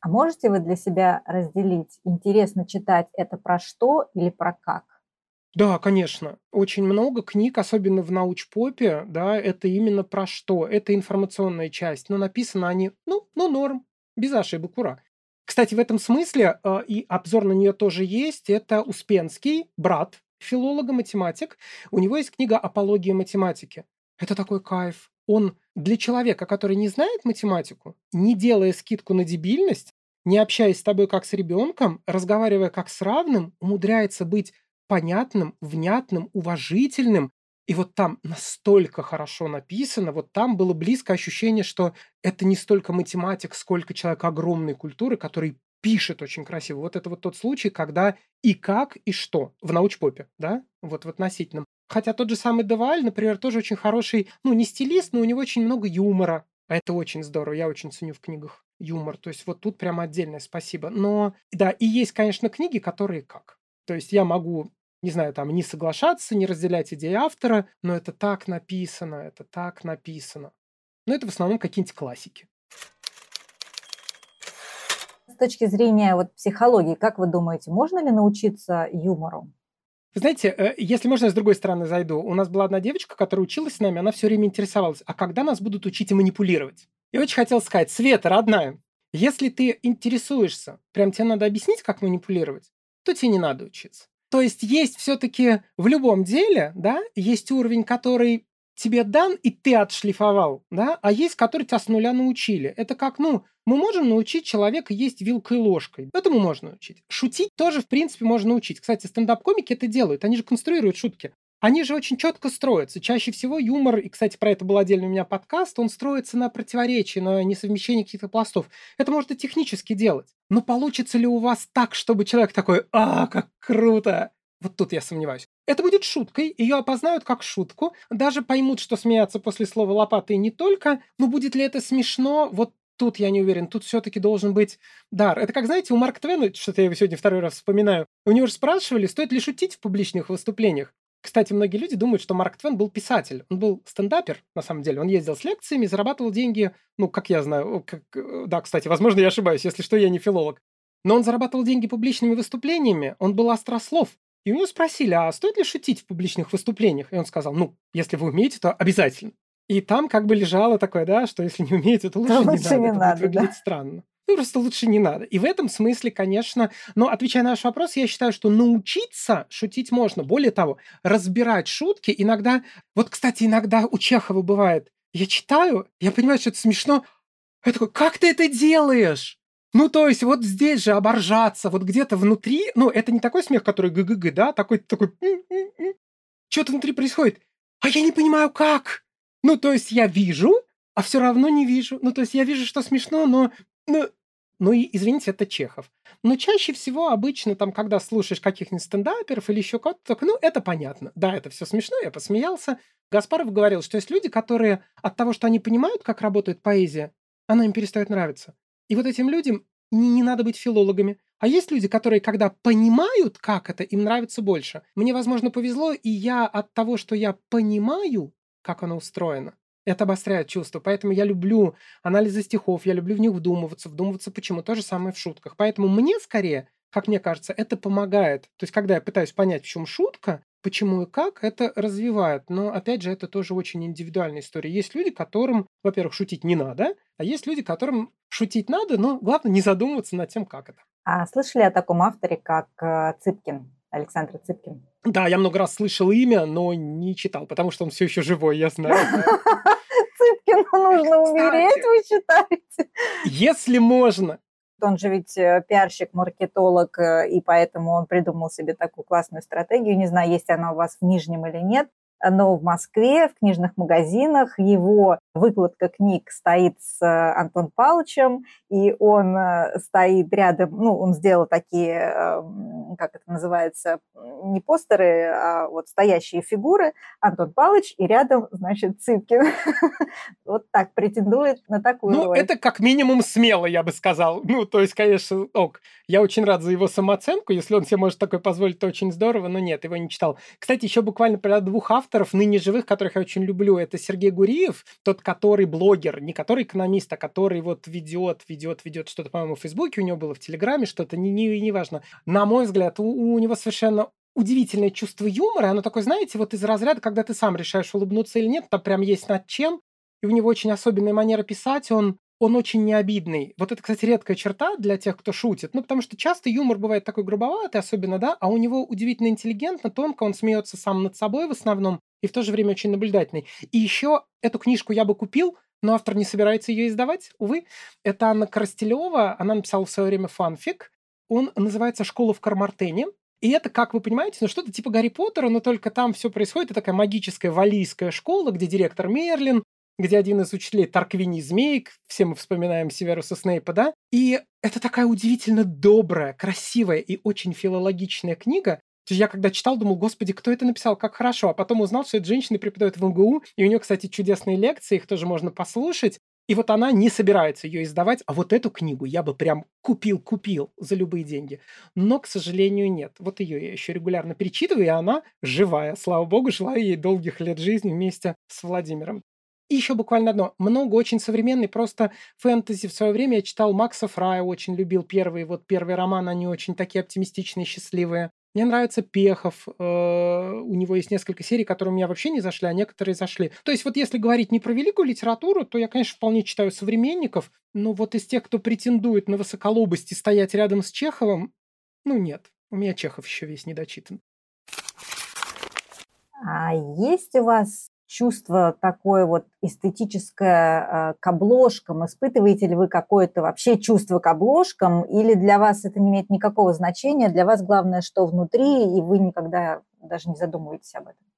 А можете вы для себя разделить, интересно читать это про что или про как? Да, конечно. Очень много книг, особенно в научпопе, да, это именно про что? Это информационная часть. Но написано они, ну, ну, норм. Без ошибок, ура. Кстати, в этом смысле э, и обзор на нее тоже есть. Это Успенский, брат филолога, математик. У него есть книга «Апология математики». Это такой кайф. Он для человека, который не знает математику, не делая скидку на дебильность, не общаясь с тобой как с ребенком, разговаривая как с равным, умудряется быть понятным, внятным, уважительным. И вот там настолько хорошо написано, вот там было близкое ощущение, что это не столько математик, сколько человек огромной культуры, который пишет очень красиво. Вот это вот тот случай, когда и как, и что в научпопе, да, вот в относительном. Хотя тот же самый Деваль, например, тоже очень хороший, ну, не стилист, но у него очень много юмора. А это очень здорово, я очень ценю в книгах юмор. То есть вот тут прямо отдельное спасибо. Но, да, и есть, конечно, книги, которые как. То есть я могу, не знаю, там, не соглашаться, не разделять идеи автора, но это так написано, это так написано. Но это в основном какие-нибудь классики точки зрения вот психологии, как вы думаете, можно ли научиться юмору? Вы знаете, э, если можно, я с другой стороны зайду. У нас была одна девочка, которая училась с нами, она все время интересовалась, а когда нас будут учить и манипулировать? И очень хотел сказать, Света, родная, если ты интересуешься, прям тебе надо объяснить, как манипулировать, то тебе не надо учиться. То есть есть все-таки в любом деле, да, есть уровень, который тебе дан, и ты отшлифовал, да, а есть, которые тебя с нуля научили. Это как, ну, мы можем научить человека есть вилкой и ложкой. Этому можно научить. Шутить тоже, в принципе, можно научить. Кстати, стендап-комики это делают. Они же конструируют шутки. Они же очень четко строятся. Чаще всего юмор, и, кстати, про это был отдельный у меня подкаст, он строится на противоречии, на несовмещении каких-то пластов. Это можно технически делать. Но получится ли у вас так, чтобы человек такой, а, как круто, вот тут я сомневаюсь. Это будет шуткой, ее опознают как шутку, даже поймут, что смеяться после слова лопаты не только, но будет ли это смешно, вот тут я не уверен, тут все-таки должен быть дар. Это как, знаете, у Марка Твена, что-то я его сегодня второй раз вспоминаю, у него же спрашивали, стоит ли шутить в публичных выступлениях. Кстати, многие люди думают, что Марк Твен был писатель. Он был стендапер, на самом деле. Он ездил с лекциями, зарабатывал деньги, ну, как я знаю, как... Э, да, кстати, возможно, я ошибаюсь, если что, я не филолог. Но он зарабатывал деньги публичными выступлениями, он был острослов. И у него спросили, а стоит ли шутить в публичных выступлениях? И он сказал, ну, если вы умеете, то обязательно. И там как бы лежало такое, да, что если не умеете, то лучше, то лучше не надо. Не надо, выглядеть да. странно. Ну, просто лучше не надо. И в этом смысле, конечно, но отвечая на ваш вопрос, я считаю, что научиться шутить можно. Более того, разбирать шутки иногда... Вот, кстати, иногда у Чехова бывает, я читаю, я понимаю, что это смешно, я такой, как ты это делаешь? Ну, то есть вот здесь же оборжаться, вот где-то внутри, ну, это не такой смех, который г-г-г, да, такой, такой, что-то внутри происходит, а я не понимаю, как. Ну, то есть я вижу, а все равно не вижу. Ну, то есть я вижу, что смешно, но... Ну, ну и, извините, это Чехов. Но чаще всего обычно там, когда слушаешь каких-нибудь стендаперов или еще кого-то, так, ну, это понятно. Да, это все смешно, я посмеялся. Гаспаров говорил, что есть люди, которые от того, что они понимают, как работает поэзия, она им перестает нравиться. И вот этим людям не, не надо быть филологами. А есть люди, которые, когда понимают, как это, им нравится больше. Мне, возможно, повезло, и я от того, что я понимаю, как оно устроено, это обостряет чувство. Поэтому я люблю анализы стихов, я люблю в них вдумываться, вдумываться почему. То же самое в шутках. Поэтому мне скорее, как мне кажется, это помогает. То есть, когда я пытаюсь понять, в чем шутка, почему и как, это развивает. Но, опять же, это тоже очень индивидуальная история. Есть люди, которым, во-первых, шутить не надо, а есть люди, которым шутить надо, но главное не задумываться над тем, как это. А слышали о таком авторе, как э, Цыпкин, Александр Цыпкин? Да, я много раз слышал имя, но не читал, потому что он все еще живой, я знаю. Нужно умереть, вы считаете? Если можно. Он же ведь э, пиарщик, маркетолог, э, и поэтому он придумал себе такую классную стратегию. Не знаю, есть она у вас в Нижнем или нет но в Москве в книжных магазинах его выкладка книг стоит с э, Антон Павловичем, и он э, стоит рядом, ну, он сделал такие, эм, как это называется, не постеры, а вот стоящие фигуры, Антон Павлович, и рядом, значит, Цыпкин. Вот так претендует на такую Ну, это как минимум смело, я бы сказал. Ну, то есть, конечно, ок. Я очень рад за его самооценку. Если он себе может такое позволить, то очень здорово, но нет, его не читал. Кстати, еще буквально про двух авторов авторов ныне живых, которых я очень люблю, это Сергей Гуриев, тот, который блогер, не который экономист, а который вот ведет, ведет, ведет что-то, по-моему, в Фейсбуке у него было, в Телеграме что-то, не, не, не важно. На мой взгляд, у, у него совершенно удивительное чувство юмора, оно такое, знаете, вот из разряда, когда ты сам решаешь улыбнуться или нет, там прям есть над чем, и у него очень особенная манера писать, он он очень необидный. Вот это, кстати, редкая черта для тех, кто шутит. Ну, потому что часто юмор бывает такой грубоватый, особенно, да, а у него удивительно интеллигентно, тонко, он смеется сам над собой в основном, и в то же время очень наблюдательный. И еще эту книжку я бы купил, но автор не собирается ее издавать, увы. Это Анна Коростелева, она написала в свое время фанфик. Он называется «Школа в Кармартене». И это, как вы понимаете, ну что-то типа Гарри Поттера, но только там все происходит. Это такая магическая валийская школа, где директор Мерлин, где один из учителей Тарквини Змейк, все мы вспоминаем Северуса Снейпа, да? И это такая удивительно добрая, красивая и очень филологичная книга, я когда читал, думал, господи, кто это написал, как хорошо. А потом узнал, что эта женщина преподает в МГУ, и у нее, кстати, чудесные лекции, их тоже можно послушать. И вот она не собирается ее издавать, а вот эту книгу я бы прям купил-купил за любые деньги. Но, к сожалению, нет. Вот ее я еще регулярно перечитываю, и она живая. Слава богу, желаю ей долгих лет жизни вместе с Владимиром. Еще буквально одно. Много очень современный, просто фэнтези. В свое время я читал Макса Фрая, очень любил первый, вот первый роман, они очень такие оптимистичные, счастливые. Мне нравится Пехов. Э, у него есть несколько серий, которые у меня вообще не зашли, а некоторые зашли. То есть вот если говорить не про великую литературу, то я, конечно, вполне читаю современников, но вот из тех, кто претендует на высоколобость и стоять рядом с Чеховым, ну нет, у меня Чехов еще весь недочитан. А есть у вас чувство такое вот эстетическое э, к обложкам? Испытываете ли вы какое-то вообще чувство к обложкам? Или для вас это не имеет никакого значения? Для вас главное, что внутри, и вы никогда даже не задумываетесь об этом?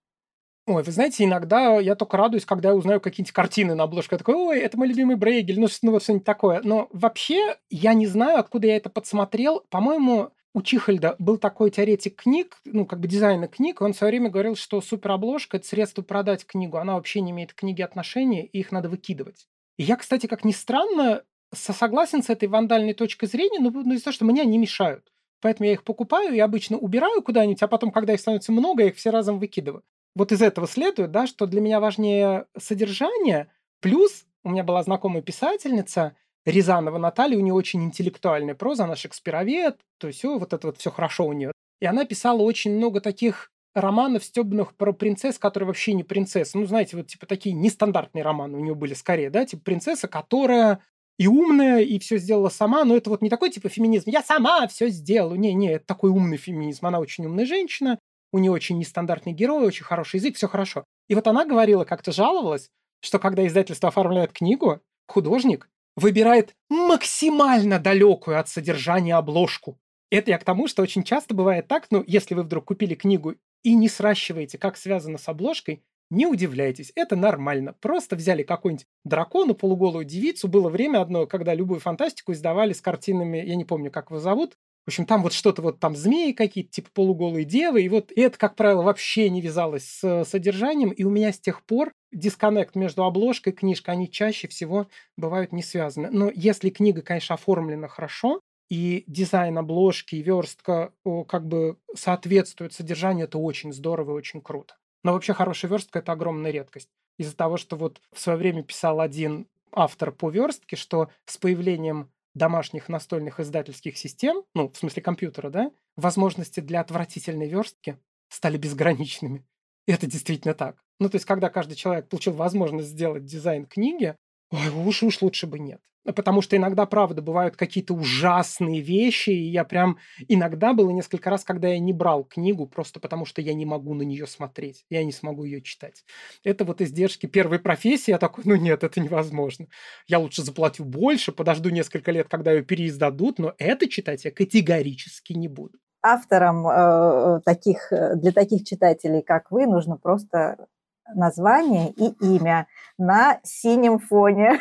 Ой, вы знаете, иногда я только радуюсь, когда я узнаю какие-нибудь картины на обложке. Я такой, ой, это мой любимый Брейгель, ну, ну вот что-нибудь такое. Но вообще я не знаю, откуда я это подсмотрел. По-моему, у Чихальда был такой теоретик книг, ну, как бы дизайна книг, он в свое время говорил, что суперобложка – это средство продать книгу, она вообще не имеет к книге отношения, и их надо выкидывать. И я, кстати, как ни странно, согласен с этой вандальной точкой зрения, но, но из-за того, что мне они мешают. Поэтому я их покупаю и обычно убираю куда-нибудь, а потом, когда их становится много, я их все разом выкидываю. Вот из этого следует, да, что для меня важнее содержание, плюс у меня была знакомая писательница – Рязанова Наталья, у нее очень интеллектуальная проза, она шекспировед, то есть вот это вот все хорошо у нее. И она писала очень много таких романов стебных про принцесс, которые вообще не принцессы. Ну, знаете, вот типа такие нестандартные романы у нее были скорее, да, типа принцесса, которая и умная, и все сделала сама, но это вот не такой типа феминизм, я сама все сделаю. Не-не, это такой умный феминизм. Она очень умная женщина, у нее очень нестандартный герой, очень хороший язык, все хорошо. И вот она говорила, как-то жаловалась, что когда издательство оформляет книгу, художник выбирает максимально далекую от содержания обложку. Это я к тому, что очень часто бывает так, ну, если вы вдруг купили книгу и не сращиваете, как связано с обложкой, не удивляйтесь, это нормально. Просто взяли какую-нибудь дракону, полуголую девицу. Было время одно, когда любую фантастику издавали с картинами, я не помню, как его зовут, в общем, там вот что-то вот там змеи какие-то, типа полуголые девы, и вот это, как правило, вообще не вязалось с содержанием, и у меня с тех пор дисконнект между обложкой и книжкой, они чаще всего бывают не связаны. Но если книга, конечно, оформлена хорошо, и дизайн обложки, и верстка как бы соответствуют содержанию, это очень здорово и очень круто. Но вообще хорошая верстка – это огромная редкость. Из-за того, что вот в свое время писал один автор по верстке, что с появлением домашних настольных издательских систем, ну, в смысле компьютера, да, возможности для отвратительной верстки стали безграничными. И это действительно так. Ну, то есть, когда каждый человек получил возможность сделать дизайн книги, ой, уж, уж лучше бы нет. Потому что иногда, правда, бывают какие-то ужасные вещи, и я прям... Иногда было несколько раз, когда я не брал книгу, просто потому что я не могу на нее смотреть, я не смогу ее читать. Это вот издержки первой профессии, я такой, ну нет, это невозможно. Я лучше заплатю больше, подожду несколько лет, когда ее переиздадут, но это читать я категорически не буду. Авторам э, таких, э, для таких читателей, как вы, нужно просто название и имя на синем фоне,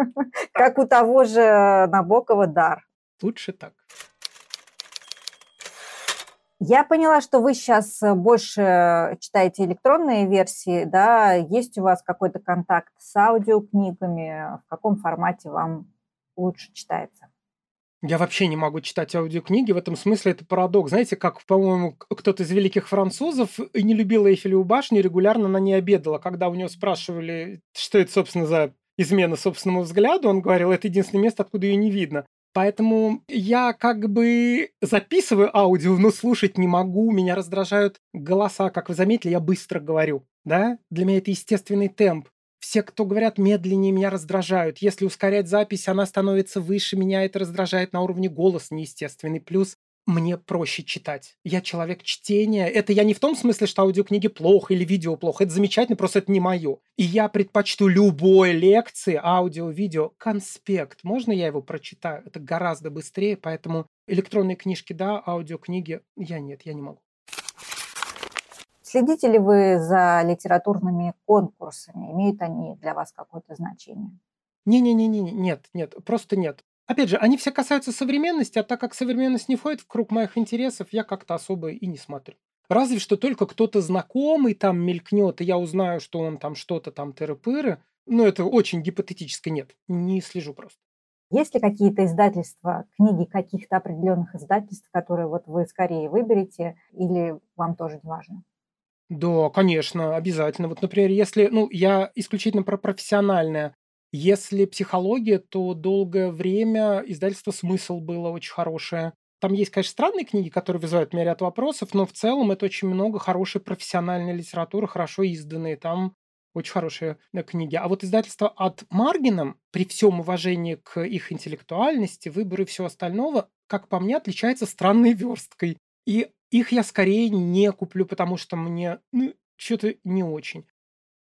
как у того же Набокова «Дар». Лучше так. Я поняла, что вы сейчас больше читаете электронные версии, да? Есть у вас какой-то контакт с аудиокнигами? В каком формате вам лучше читается? Я вообще не могу читать аудиокниги, в этом смысле это парадокс. Знаете, как, по-моему, кто-то из великих французов не любил Эйфелеву башню, регулярно на ней обедала. Когда у него спрашивали, что это, собственно, за измена собственному взгляду, он говорил, это единственное место, откуда ее не видно. Поэтому я как бы записываю аудио, но слушать не могу. Меня раздражают голоса. Как вы заметили, я быстро говорю. Да? Для меня это естественный темп. Все, кто говорят медленнее, меня раздражают. Если ускорять запись, она становится выше, меня это раздражает на уровне голос неестественный. Плюс мне проще читать. Я человек чтения. Это я не в том смысле, что аудиокниги плохо или видео плохо. Это замечательно, просто это не мое. И я предпочту любой лекции, аудио, видео, конспект. Можно я его прочитаю? Это гораздо быстрее, поэтому электронные книжки да, аудиокниги я нет, я не могу. Следите ли вы за литературными конкурсами? Имеют они для вас какое-то значение? Не-не-не, нет, нет, просто нет. Опять же, они все касаются современности, а так как современность не входит в круг моих интересов, я как-то особо и не смотрю. Разве что только кто-то знакомый там мелькнет, и я узнаю, что он там что-то там тыры-пыры. Но это очень гипотетически нет. Не слежу просто. Есть ли какие-то издательства, книги каких-то определенных издательств, которые вот вы скорее выберете, или вам тоже не важно? Да, конечно, обязательно. Вот, например, если, ну, я исключительно про профессиональное. Если психология, то долгое время издательство «Смысл» было очень хорошее. Там есть, конечно, странные книги, которые вызывают у меня ряд вопросов, но в целом это очень много хорошей профессиональной литературы, хорошо изданные. Там очень хорошие э, книги. А вот издательство от Маргином, при всем уважении к их интеллектуальности, выбору и всего остального, как по мне, отличается странной версткой. И их я скорее не куплю, потому что мне ну, что-то не очень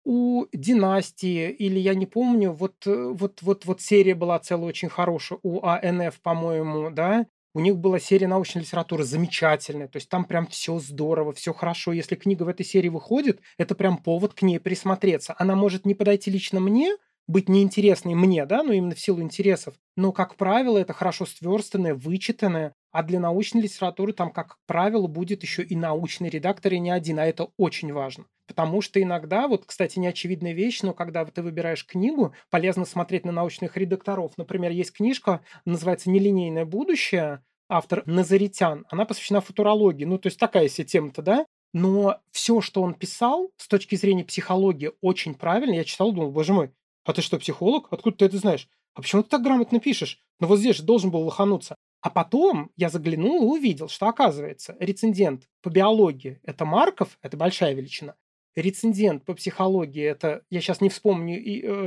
у «Династии» или я не помню, вот, э, вот, вот, вот серия была целая очень хорошая у АНФ, по-моему, да, у них была серия научной литературы замечательная, то есть там прям все здорово, все хорошо. Если книга в этой серии выходит, это прям повод к ней присмотреться. Она может не подойти лично мне, быть неинтересной мне, да, но именно в силу интересов. Но, как правило, это хорошо сверстанное, вычитанное, а для научной литературы там, как правило, будет еще и научный редактор, и не один, а это очень важно. Потому что иногда, вот, кстати, неочевидная вещь, но когда ты выбираешь книгу, полезно смотреть на научных редакторов. Например, есть книжка, называется «Нелинейное будущее», автор Назаритян, она посвящена футурологии. Ну, то есть такая себе тема-то, да? Но все, что он писал с точки зрения психологии, очень правильно. Я читал, думал, боже мой, а ты что, психолог? Откуда ты это знаешь? А почему ты так грамотно пишешь? Ну вот здесь же должен был лохануться. А потом я заглянул и увидел, что оказывается рецензент по биологии – это Марков, это большая величина. Рецензент по психологии – это, я сейчас не вспомню,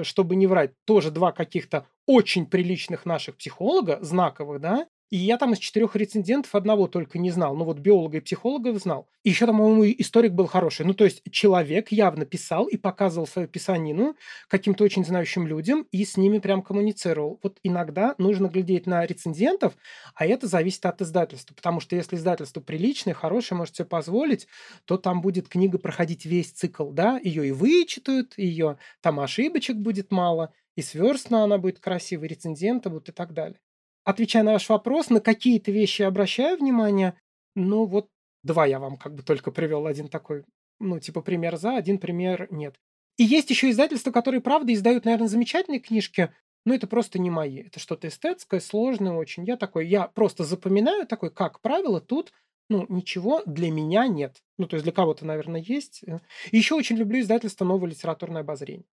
э, чтобы не врать, тоже два каких-то очень приличных наших психолога, знаковых, да, и я там из четырех рецензентов одного только не знал. Ну вот биолога и психолога знал. И еще там, по-моему, историк был хороший. Ну то есть человек явно писал и показывал свою писанину каким-то очень знающим людям и с ними прям коммуницировал. Вот иногда нужно глядеть на рецензентов, а это зависит от издательства. Потому что если издательство приличное, хорошее, может себе позволить, то там будет книга проходить весь цикл, да, ее и вычитают, ее там ошибочек будет мало, и сверстно она будет красивой, рецензенты будут и так далее отвечая на ваш вопрос, на какие-то вещи обращаю внимание. Ну, вот два я вам как бы только привел. Один такой, ну, типа пример за, один пример нет. И есть еще издательства, которые, правда, издают, наверное, замечательные книжки, но это просто не мои. Это что-то эстетское, сложное очень. Я такой, я просто запоминаю такой, как правило, тут ну, ничего для меня нет. Ну, то есть для кого-то, наверное, есть. И еще очень люблю издательство «Новое литературное обозрение».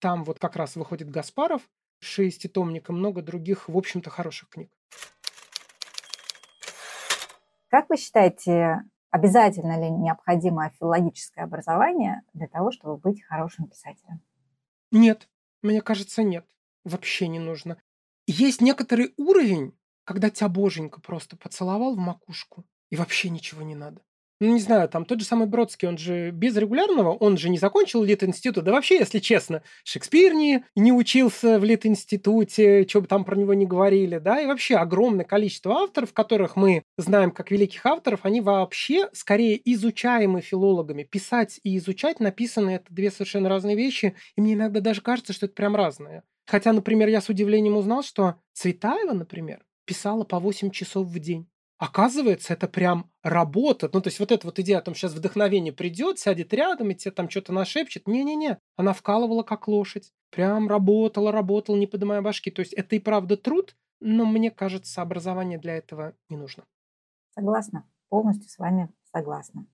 Там вот как раз выходит Гаспаров, шеститомника, много других, в общем-то, хороших книг. Как вы считаете, обязательно ли необходимо филологическое образование для того, чтобы быть хорошим писателем? Нет, мне кажется, нет. Вообще не нужно. Есть некоторый уровень, когда тебя боженька просто поцеловал в макушку, и вообще ничего не надо ну, не знаю, там тот же самый Бродский, он же без регулярного, он же не закончил Лит-институт. Да вообще, если честно, Шекспир не, не учился в Лит-институте, что бы там про него не говорили, да, и вообще огромное количество авторов, которых мы знаем как великих авторов, они вообще скорее изучаемы филологами. Писать и изучать написаны – это две совершенно разные вещи, и мне иногда даже кажется, что это прям разное. Хотя, например, я с удивлением узнал, что Цветаева, например, писала по 8 часов в день. Оказывается, это прям работа. Ну, то есть вот эта вот идея о том, сейчас вдохновение придет, сядет рядом и тебе там что-то нашепчет. Не-не-не, она вкалывала как лошадь. Прям работала, работала, не поднимая башки. То есть это и правда труд, но мне кажется, образование для этого не нужно. Согласна. Полностью с вами согласна.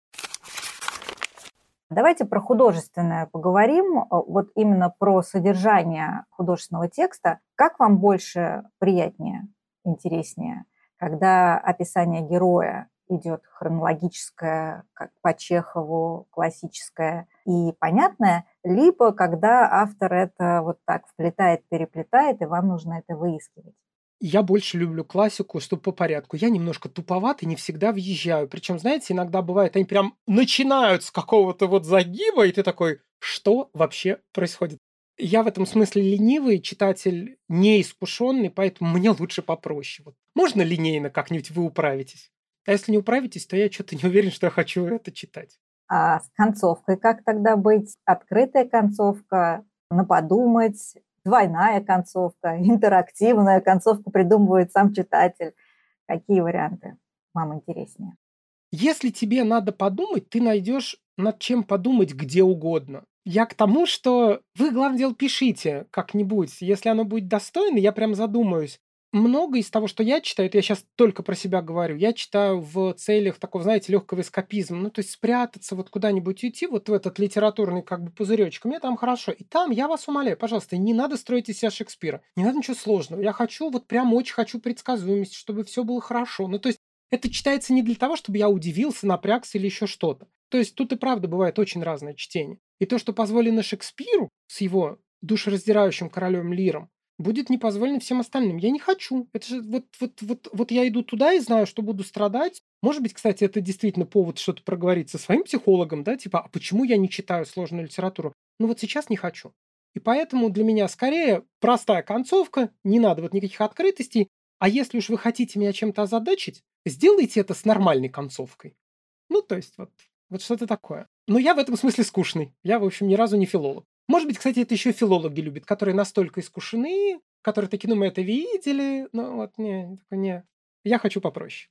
Давайте про художественное поговорим, вот именно про содержание художественного текста. Как вам больше приятнее, интереснее – когда описание героя идет хронологическое, как по Чехову, классическое и понятное, либо когда автор это вот так вплетает, переплетает, и вам нужно это выискивать. Я больше люблю классику, чтобы по порядку. Я немножко туповат и не всегда въезжаю. Причем, знаете, иногда бывает, они прям начинают с какого-то вот загиба, и ты такой, что вообще происходит? Я в этом смысле ленивый, читатель неискушенный, поэтому мне лучше попроще. Вот. Можно линейно как-нибудь вы управитесь? А если не управитесь, то я что-то не уверен, что я хочу это читать. А с концовкой как тогда быть? Открытая концовка, на подумать, двойная концовка, интерактивная концовка придумывает сам читатель. Какие варианты вам интереснее? Если тебе надо подумать, ты найдешь над чем подумать где угодно. Я к тому, что вы, главное дело, пишите как-нибудь. Если оно будет достойно, я прям задумаюсь много из того, что я читаю, это я сейчас только про себя говорю, я читаю в целях такого, знаете, легкого эскапизма. Ну, то есть спрятаться, вот куда-нибудь уйти, вот в этот литературный как бы пузыречек, мне там хорошо. И там я вас умоляю, пожалуйста, не надо строить из себя Шекспира. Не надо ничего сложного. Я хочу, вот прям очень хочу предсказуемость, чтобы все было хорошо. Ну, то есть это читается не для того, чтобы я удивился, напрягся или еще что-то. То есть тут и правда бывает очень разное чтение. И то, что позволено Шекспиру с его душераздирающим королем Лиром, будет не позволено всем остальным. Я не хочу. Это же вот, вот, вот, вот я иду туда и знаю, что буду страдать. Может быть, кстати, это действительно повод что-то проговорить со своим психологом, да, типа, а почему я не читаю сложную литературу? Ну вот сейчас не хочу. И поэтому для меня скорее простая концовка, не надо вот никаких открытостей. А если уж вы хотите меня чем-то озадачить, сделайте это с нормальной концовкой. Ну, то есть вот, вот что-то такое. Но я в этом смысле скучный. Я, в общем, ни разу не филолог. Может быть, кстати, это еще филологи любят, которые настолько искушены, которые такие, ну, мы это видели, ну, вот, не, не, я хочу попроще.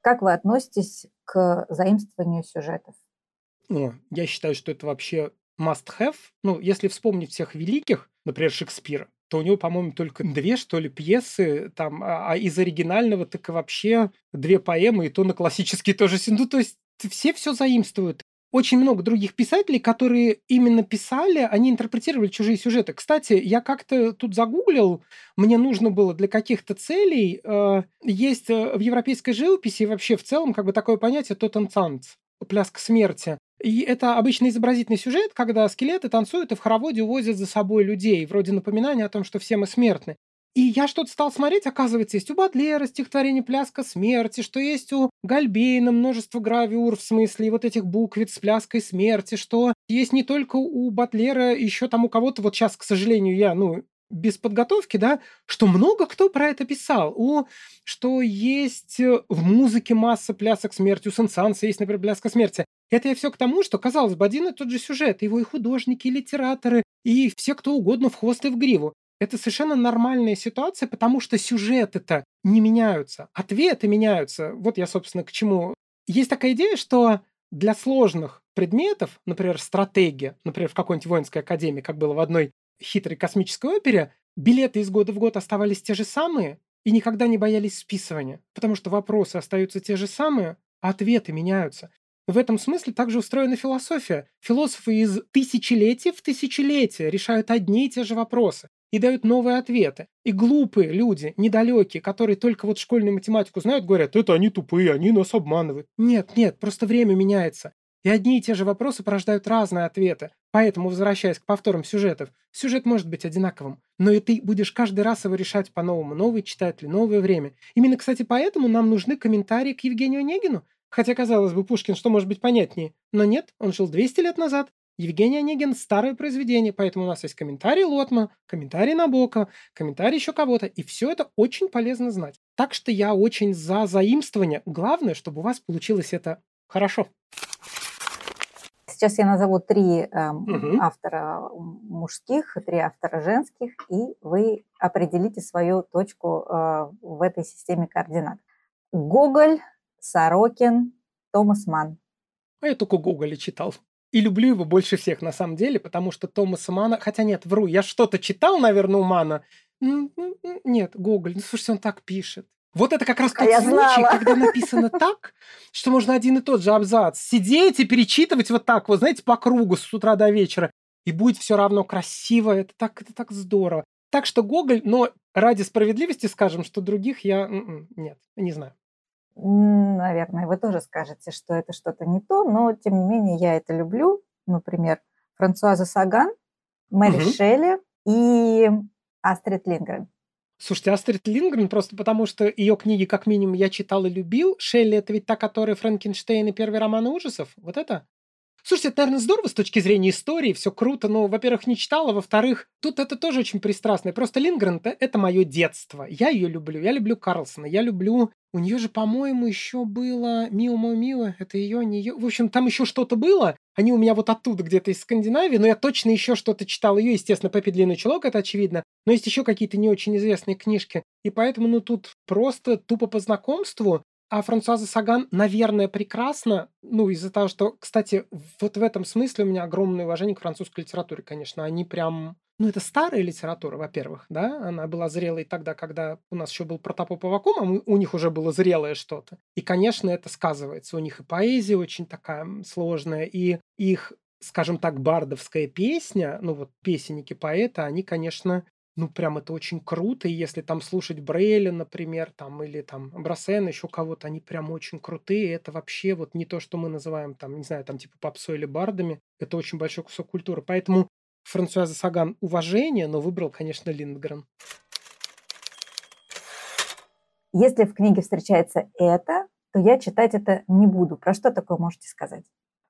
Как вы относитесь к заимствованию сюжетов? Ну, я считаю, что это вообще must-have. Ну, если вспомнить всех великих, например, Шекспира, то у него, по-моему, только две, что ли, пьесы, там, а, а из оригинального так и вообще две поэмы, и то на классический тоже. Ну, то есть все все заимствуют очень много других писателей, которые именно писали, они интерпретировали чужие сюжеты. Кстати, я как-то тут загуглил, мне нужно было для каких-то целей, э, есть э, в европейской живописи вообще в целом как бы такое понятие «тотенцанц», пляска смерти. И это обычно изобразительный сюжет, когда скелеты танцуют и в хороводе увозят за собой людей, вроде напоминания о том, что все мы смертны. И я что-то стал смотреть, оказывается, есть у Бадлера стихотворение «Пляска смерти», что есть у Гальбейна множество гравюр, в смысле, вот этих буквиц с пляской смерти, что есть не только у Батлера, еще там у кого-то, вот сейчас, к сожалению, я, ну, без подготовки, да, что много кто про это писал. У, что есть в музыке масса плясок смерти, у Сенсанса есть, например, пляска смерти. Это я все к тому, что, казалось бы, один и тот же сюжет. Его и художники, и литераторы, и все кто угодно в хвост и в гриву. Это совершенно нормальная ситуация, потому что сюжеты-то не меняются, ответы меняются. Вот я, собственно, к чему. Есть такая идея, что для сложных предметов, например, стратегия, например, в какой-нибудь воинской академии, как было в одной хитрой космической опере, билеты из года в год оставались те же самые и никогда не боялись списывания, потому что вопросы остаются те же самые, а ответы меняются. В этом смысле также устроена философия. Философы из тысячелетия в тысячелетия решают одни и те же вопросы и дают новые ответы. И глупые люди, недалекие, которые только вот школьную математику знают, говорят, это они тупые, они нас обманывают. Нет, нет, просто время меняется. И одни и те же вопросы порождают разные ответы. Поэтому, возвращаясь к повторам сюжетов, сюжет может быть одинаковым, но и ты будешь каждый раз его решать по-новому. Новый читатель, новое время. Именно, кстати, поэтому нам нужны комментарии к Евгению Онегину. Хотя, казалось бы, Пушкин что может быть понятнее? Но нет, он жил 200 лет назад, Евгений Онегин – старое произведение, поэтому у нас есть комментарий Лотма, комментарий Набока, комментарий еще кого-то, и все это очень полезно знать. Так что я очень за заимствование. Главное, чтобы у вас получилось это хорошо. Сейчас я назову три э, угу. автора мужских, три автора женских, и вы определите свою точку э, в этой системе координат. Гоголь, Сорокин, Томас Ман. А я только Гоголя читал. И люблю его больше всех на самом деле, потому что Томаса Мана... Хотя нет, вру, я что-то читал, наверное, у Мана. Нет, Гоголь, ну слушайте, он так пишет. Вот это как раз а тот я случай, знала. когда написано так, что можно один и тот же абзац сидеть и перечитывать вот так, вот знаете, по кругу с утра до вечера, и будет все равно красиво, это так, это так здорово. Так что Гоголь, но ради справедливости скажем, что других я... Нет, не знаю. Наверное, вы тоже скажете, что это что-то не то, но тем не менее я это люблю. Например, Франсуаза Саган, Мэри угу. Шелли и Астрид Лингрен. Слушайте, Астрид Лингрен просто потому, что ее книги как минимум я читал и любил. Шелли это ведь та, которая Франкенштейн и первый роман ужасов. Вот это? Слушайте, это, наверное, здорово с точки зрения истории, все круто, но, во-первых, не читала, во-вторых, тут это тоже очень пристрастно. Просто Лингрен – это мое детство. Я ее люблю, я люблю Карлсона, я люблю... У нее же, по-моему, еще было «Мио Мо Мио», это ее, не ее. В общем, там еще что-то было. Они у меня вот оттуда где-то из Скандинавии, но я точно еще что-то читал ее. Естественно, «Пеппи Длинный чулок», это очевидно. Но есть еще какие-то не очень известные книжки. И поэтому, ну, тут просто тупо по знакомству а Франсуаза Саган, наверное, прекрасно. Ну, из-за того, что, кстати, вот в этом смысле у меня огромное уважение к французской литературе, конечно. Они прям... Ну, это старая литература, во-первых, да, она была зрелой тогда, когда у нас еще был Протопоп Авакум, а мы, у них уже было зрелое что-то. И, конечно, это сказывается. У них и поэзия очень такая сложная, и их скажем так, бардовская песня, ну вот песенники поэта, они, конечно, ну, прям это очень круто. И если там слушать Брейля, например, там, или там Брасена, еще кого-то, они прям очень крутые. Это вообще вот не то, что мы называем там, не знаю, там типа попсой или бардами. Это очень большой кусок культуры. Поэтому Франсуаза Саган уважение, но выбрал, конечно, Линдгрен. Если в книге встречается это, то я читать это не буду. Про что такое можете сказать?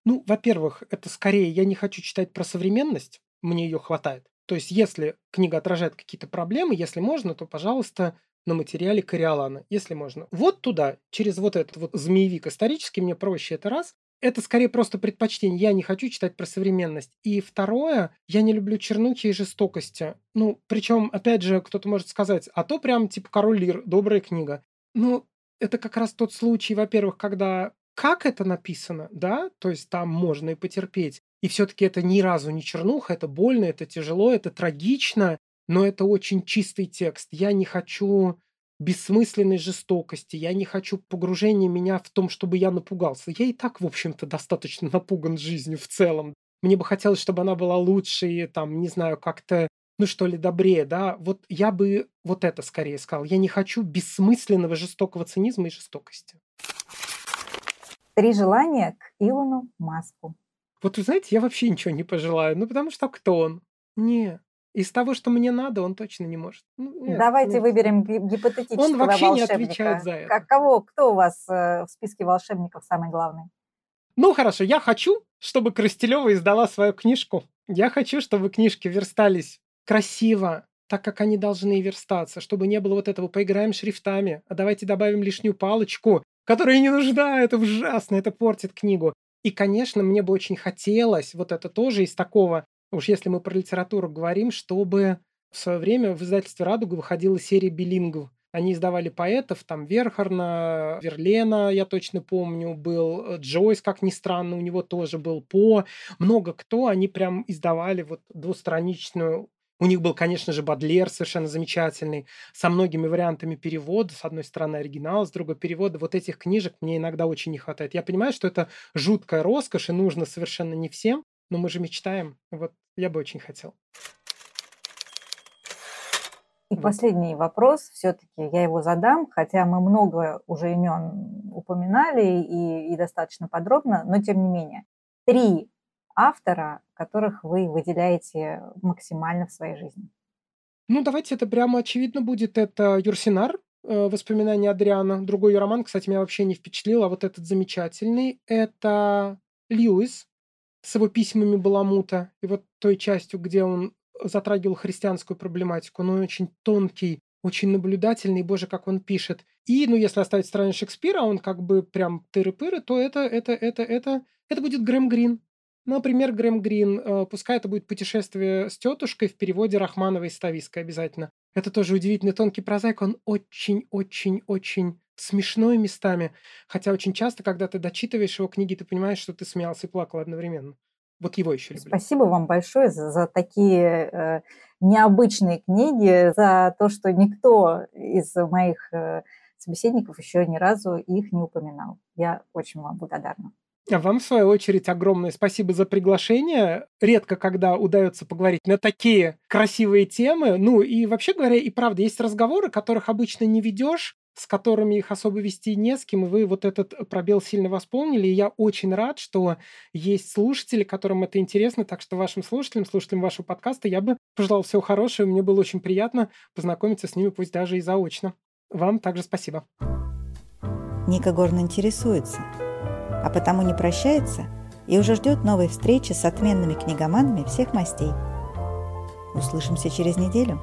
Ну, во-первых, это скорее я не хочу читать про современность, мне ее хватает. То есть, если книга отражает какие-то проблемы, если можно, то, пожалуйста, на материале Кориолана, если можно. Вот туда, через вот этот вот змеевик исторический, мне проще это раз. Это скорее просто предпочтение. Я не хочу читать про современность. И второе, я не люблю чернухи и жестокости. Ну, причем, опять же, кто-то может сказать, а то прям типа «Король Лир», добрая книга. Ну, это как раз тот случай, во-первых, когда как это написано, да, то есть там можно и потерпеть. И все-таки это ни разу не чернуха, это больно, это тяжело, это трагично, но это очень чистый текст. Я не хочу бессмысленной жестокости, я не хочу погружения меня в том, чтобы я напугался. Я и так, в общем-то, достаточно напуган жизнью в целом. Мне бы хотелось, чтобы она была лучше и, там, не знаю, как-то, ну что ли, добрее, да. Вот я бы вот это скорее сказал. Я не хочу бессмысленного жестокого цинизма и жестокости. Три желания к Илону Маску. Вот вы знаете, я вообще ничего не пожелаю. Ну, потому что кто он? Не. Из того, что мне надо, он точно не может. Ну, нет, Давайте нет. выберем гипотетического Он вообще волшебника. не отвечает за это. Как, кого, кто у вас э, в списке волшебников самый главный? Ну, хорошо, я хочу, чтобы Крастелева издала свою книжку. Я хочу, чтобы книжки верстались красиво, так как они должны верстаться, чтобы не было вот этого «поиграем шрифтами», а давайте добавим лишнюю палочку, которая не нужна, это ужасно, это портит книгу. И, конечно, мне бы очень хотелось, вот это тоже из такого, уж если мы про литературу говорим, чтобы в свое время в издательстве «Радуга» выходила серия билингов. Они издавали поэтов, там Верхарна, Верлена, я точно помню, был Джойс, как ни странно, у него тоже был По. Много кто, они прям издавали вот двустраничную у них был, конечно же, Бадлер совершенно замечательный, со многими вариантами перевода. С одной стороны оригинал, с другой перевода. Вот этих книжек мне иногда очень не хватает. Я понимаю, что это жуткая роскошь и нужно совершенно не всем, но мы же мечтаем. Вот я бы очень хотел. И последний вопрос, все-таки я его задам, хотя мы много уже имен упоминали и, и достаточно подробно, но тем не менее. Три автора, которых вы выделяете максимально в своей жизни? Ну, давайте это прямо очевидно будет. Это Юрсинар, э, «Воспоминания Адриана». Другой ее роман, кстати, меня вообще не впечатлил, а вот этот замечательный. Это Льюис с его письмами Баламута и вот той частью, где он затрагивал христианскую проблематику. Но он очень тонкий, очень наблюдательный, боже, как он пишет. И, ну, если оставить стороне Шекспира, он как бы прям тыры-пыры, то это, это, это, это, это будет Грэм Грин. Например, Грэм Грин, э, пускай это будет «Путешествие с тетушкой» в переводе Рахмановой и Ставиской обязательно. Это тоже удивительный тонкий прозаик, он очень-очень-очень смешной местами, хотя очень часто, когда ты дочитываешь его книги, ты понимаешь, что ты смеялся и плакал одновременно. Вот его еще люблю. Спасибо вам большое за, за такие э, необычные книги, за то, что никто из моих э, собеседников еще ни разу их не упоминал. Я очень вам благодарна. А вам, в свою очередь, огромное спасибо за приглашение. Редко, когда удается поговорить на такие красивые темы. Ну и вообще говоря, и правда, есть разговоры, которых обычно не ведешь, с которыми их особо вести не с кем, и вы вот этот пробел сильно восполнили. И я очень рад, что есть слушатели, которым это интересно. Так что вашим слушателям, слушателям вашего подкаста я бы пожелал всего хорошего. Мне было очень приятно познакомиться с ними, пусть даже и заочно. Вам также спасибо. Ника Горн интересуется, а потому не прощается и уже ждет новой встречи с отменными книгоманами всех мастей. Услышимся через неделю.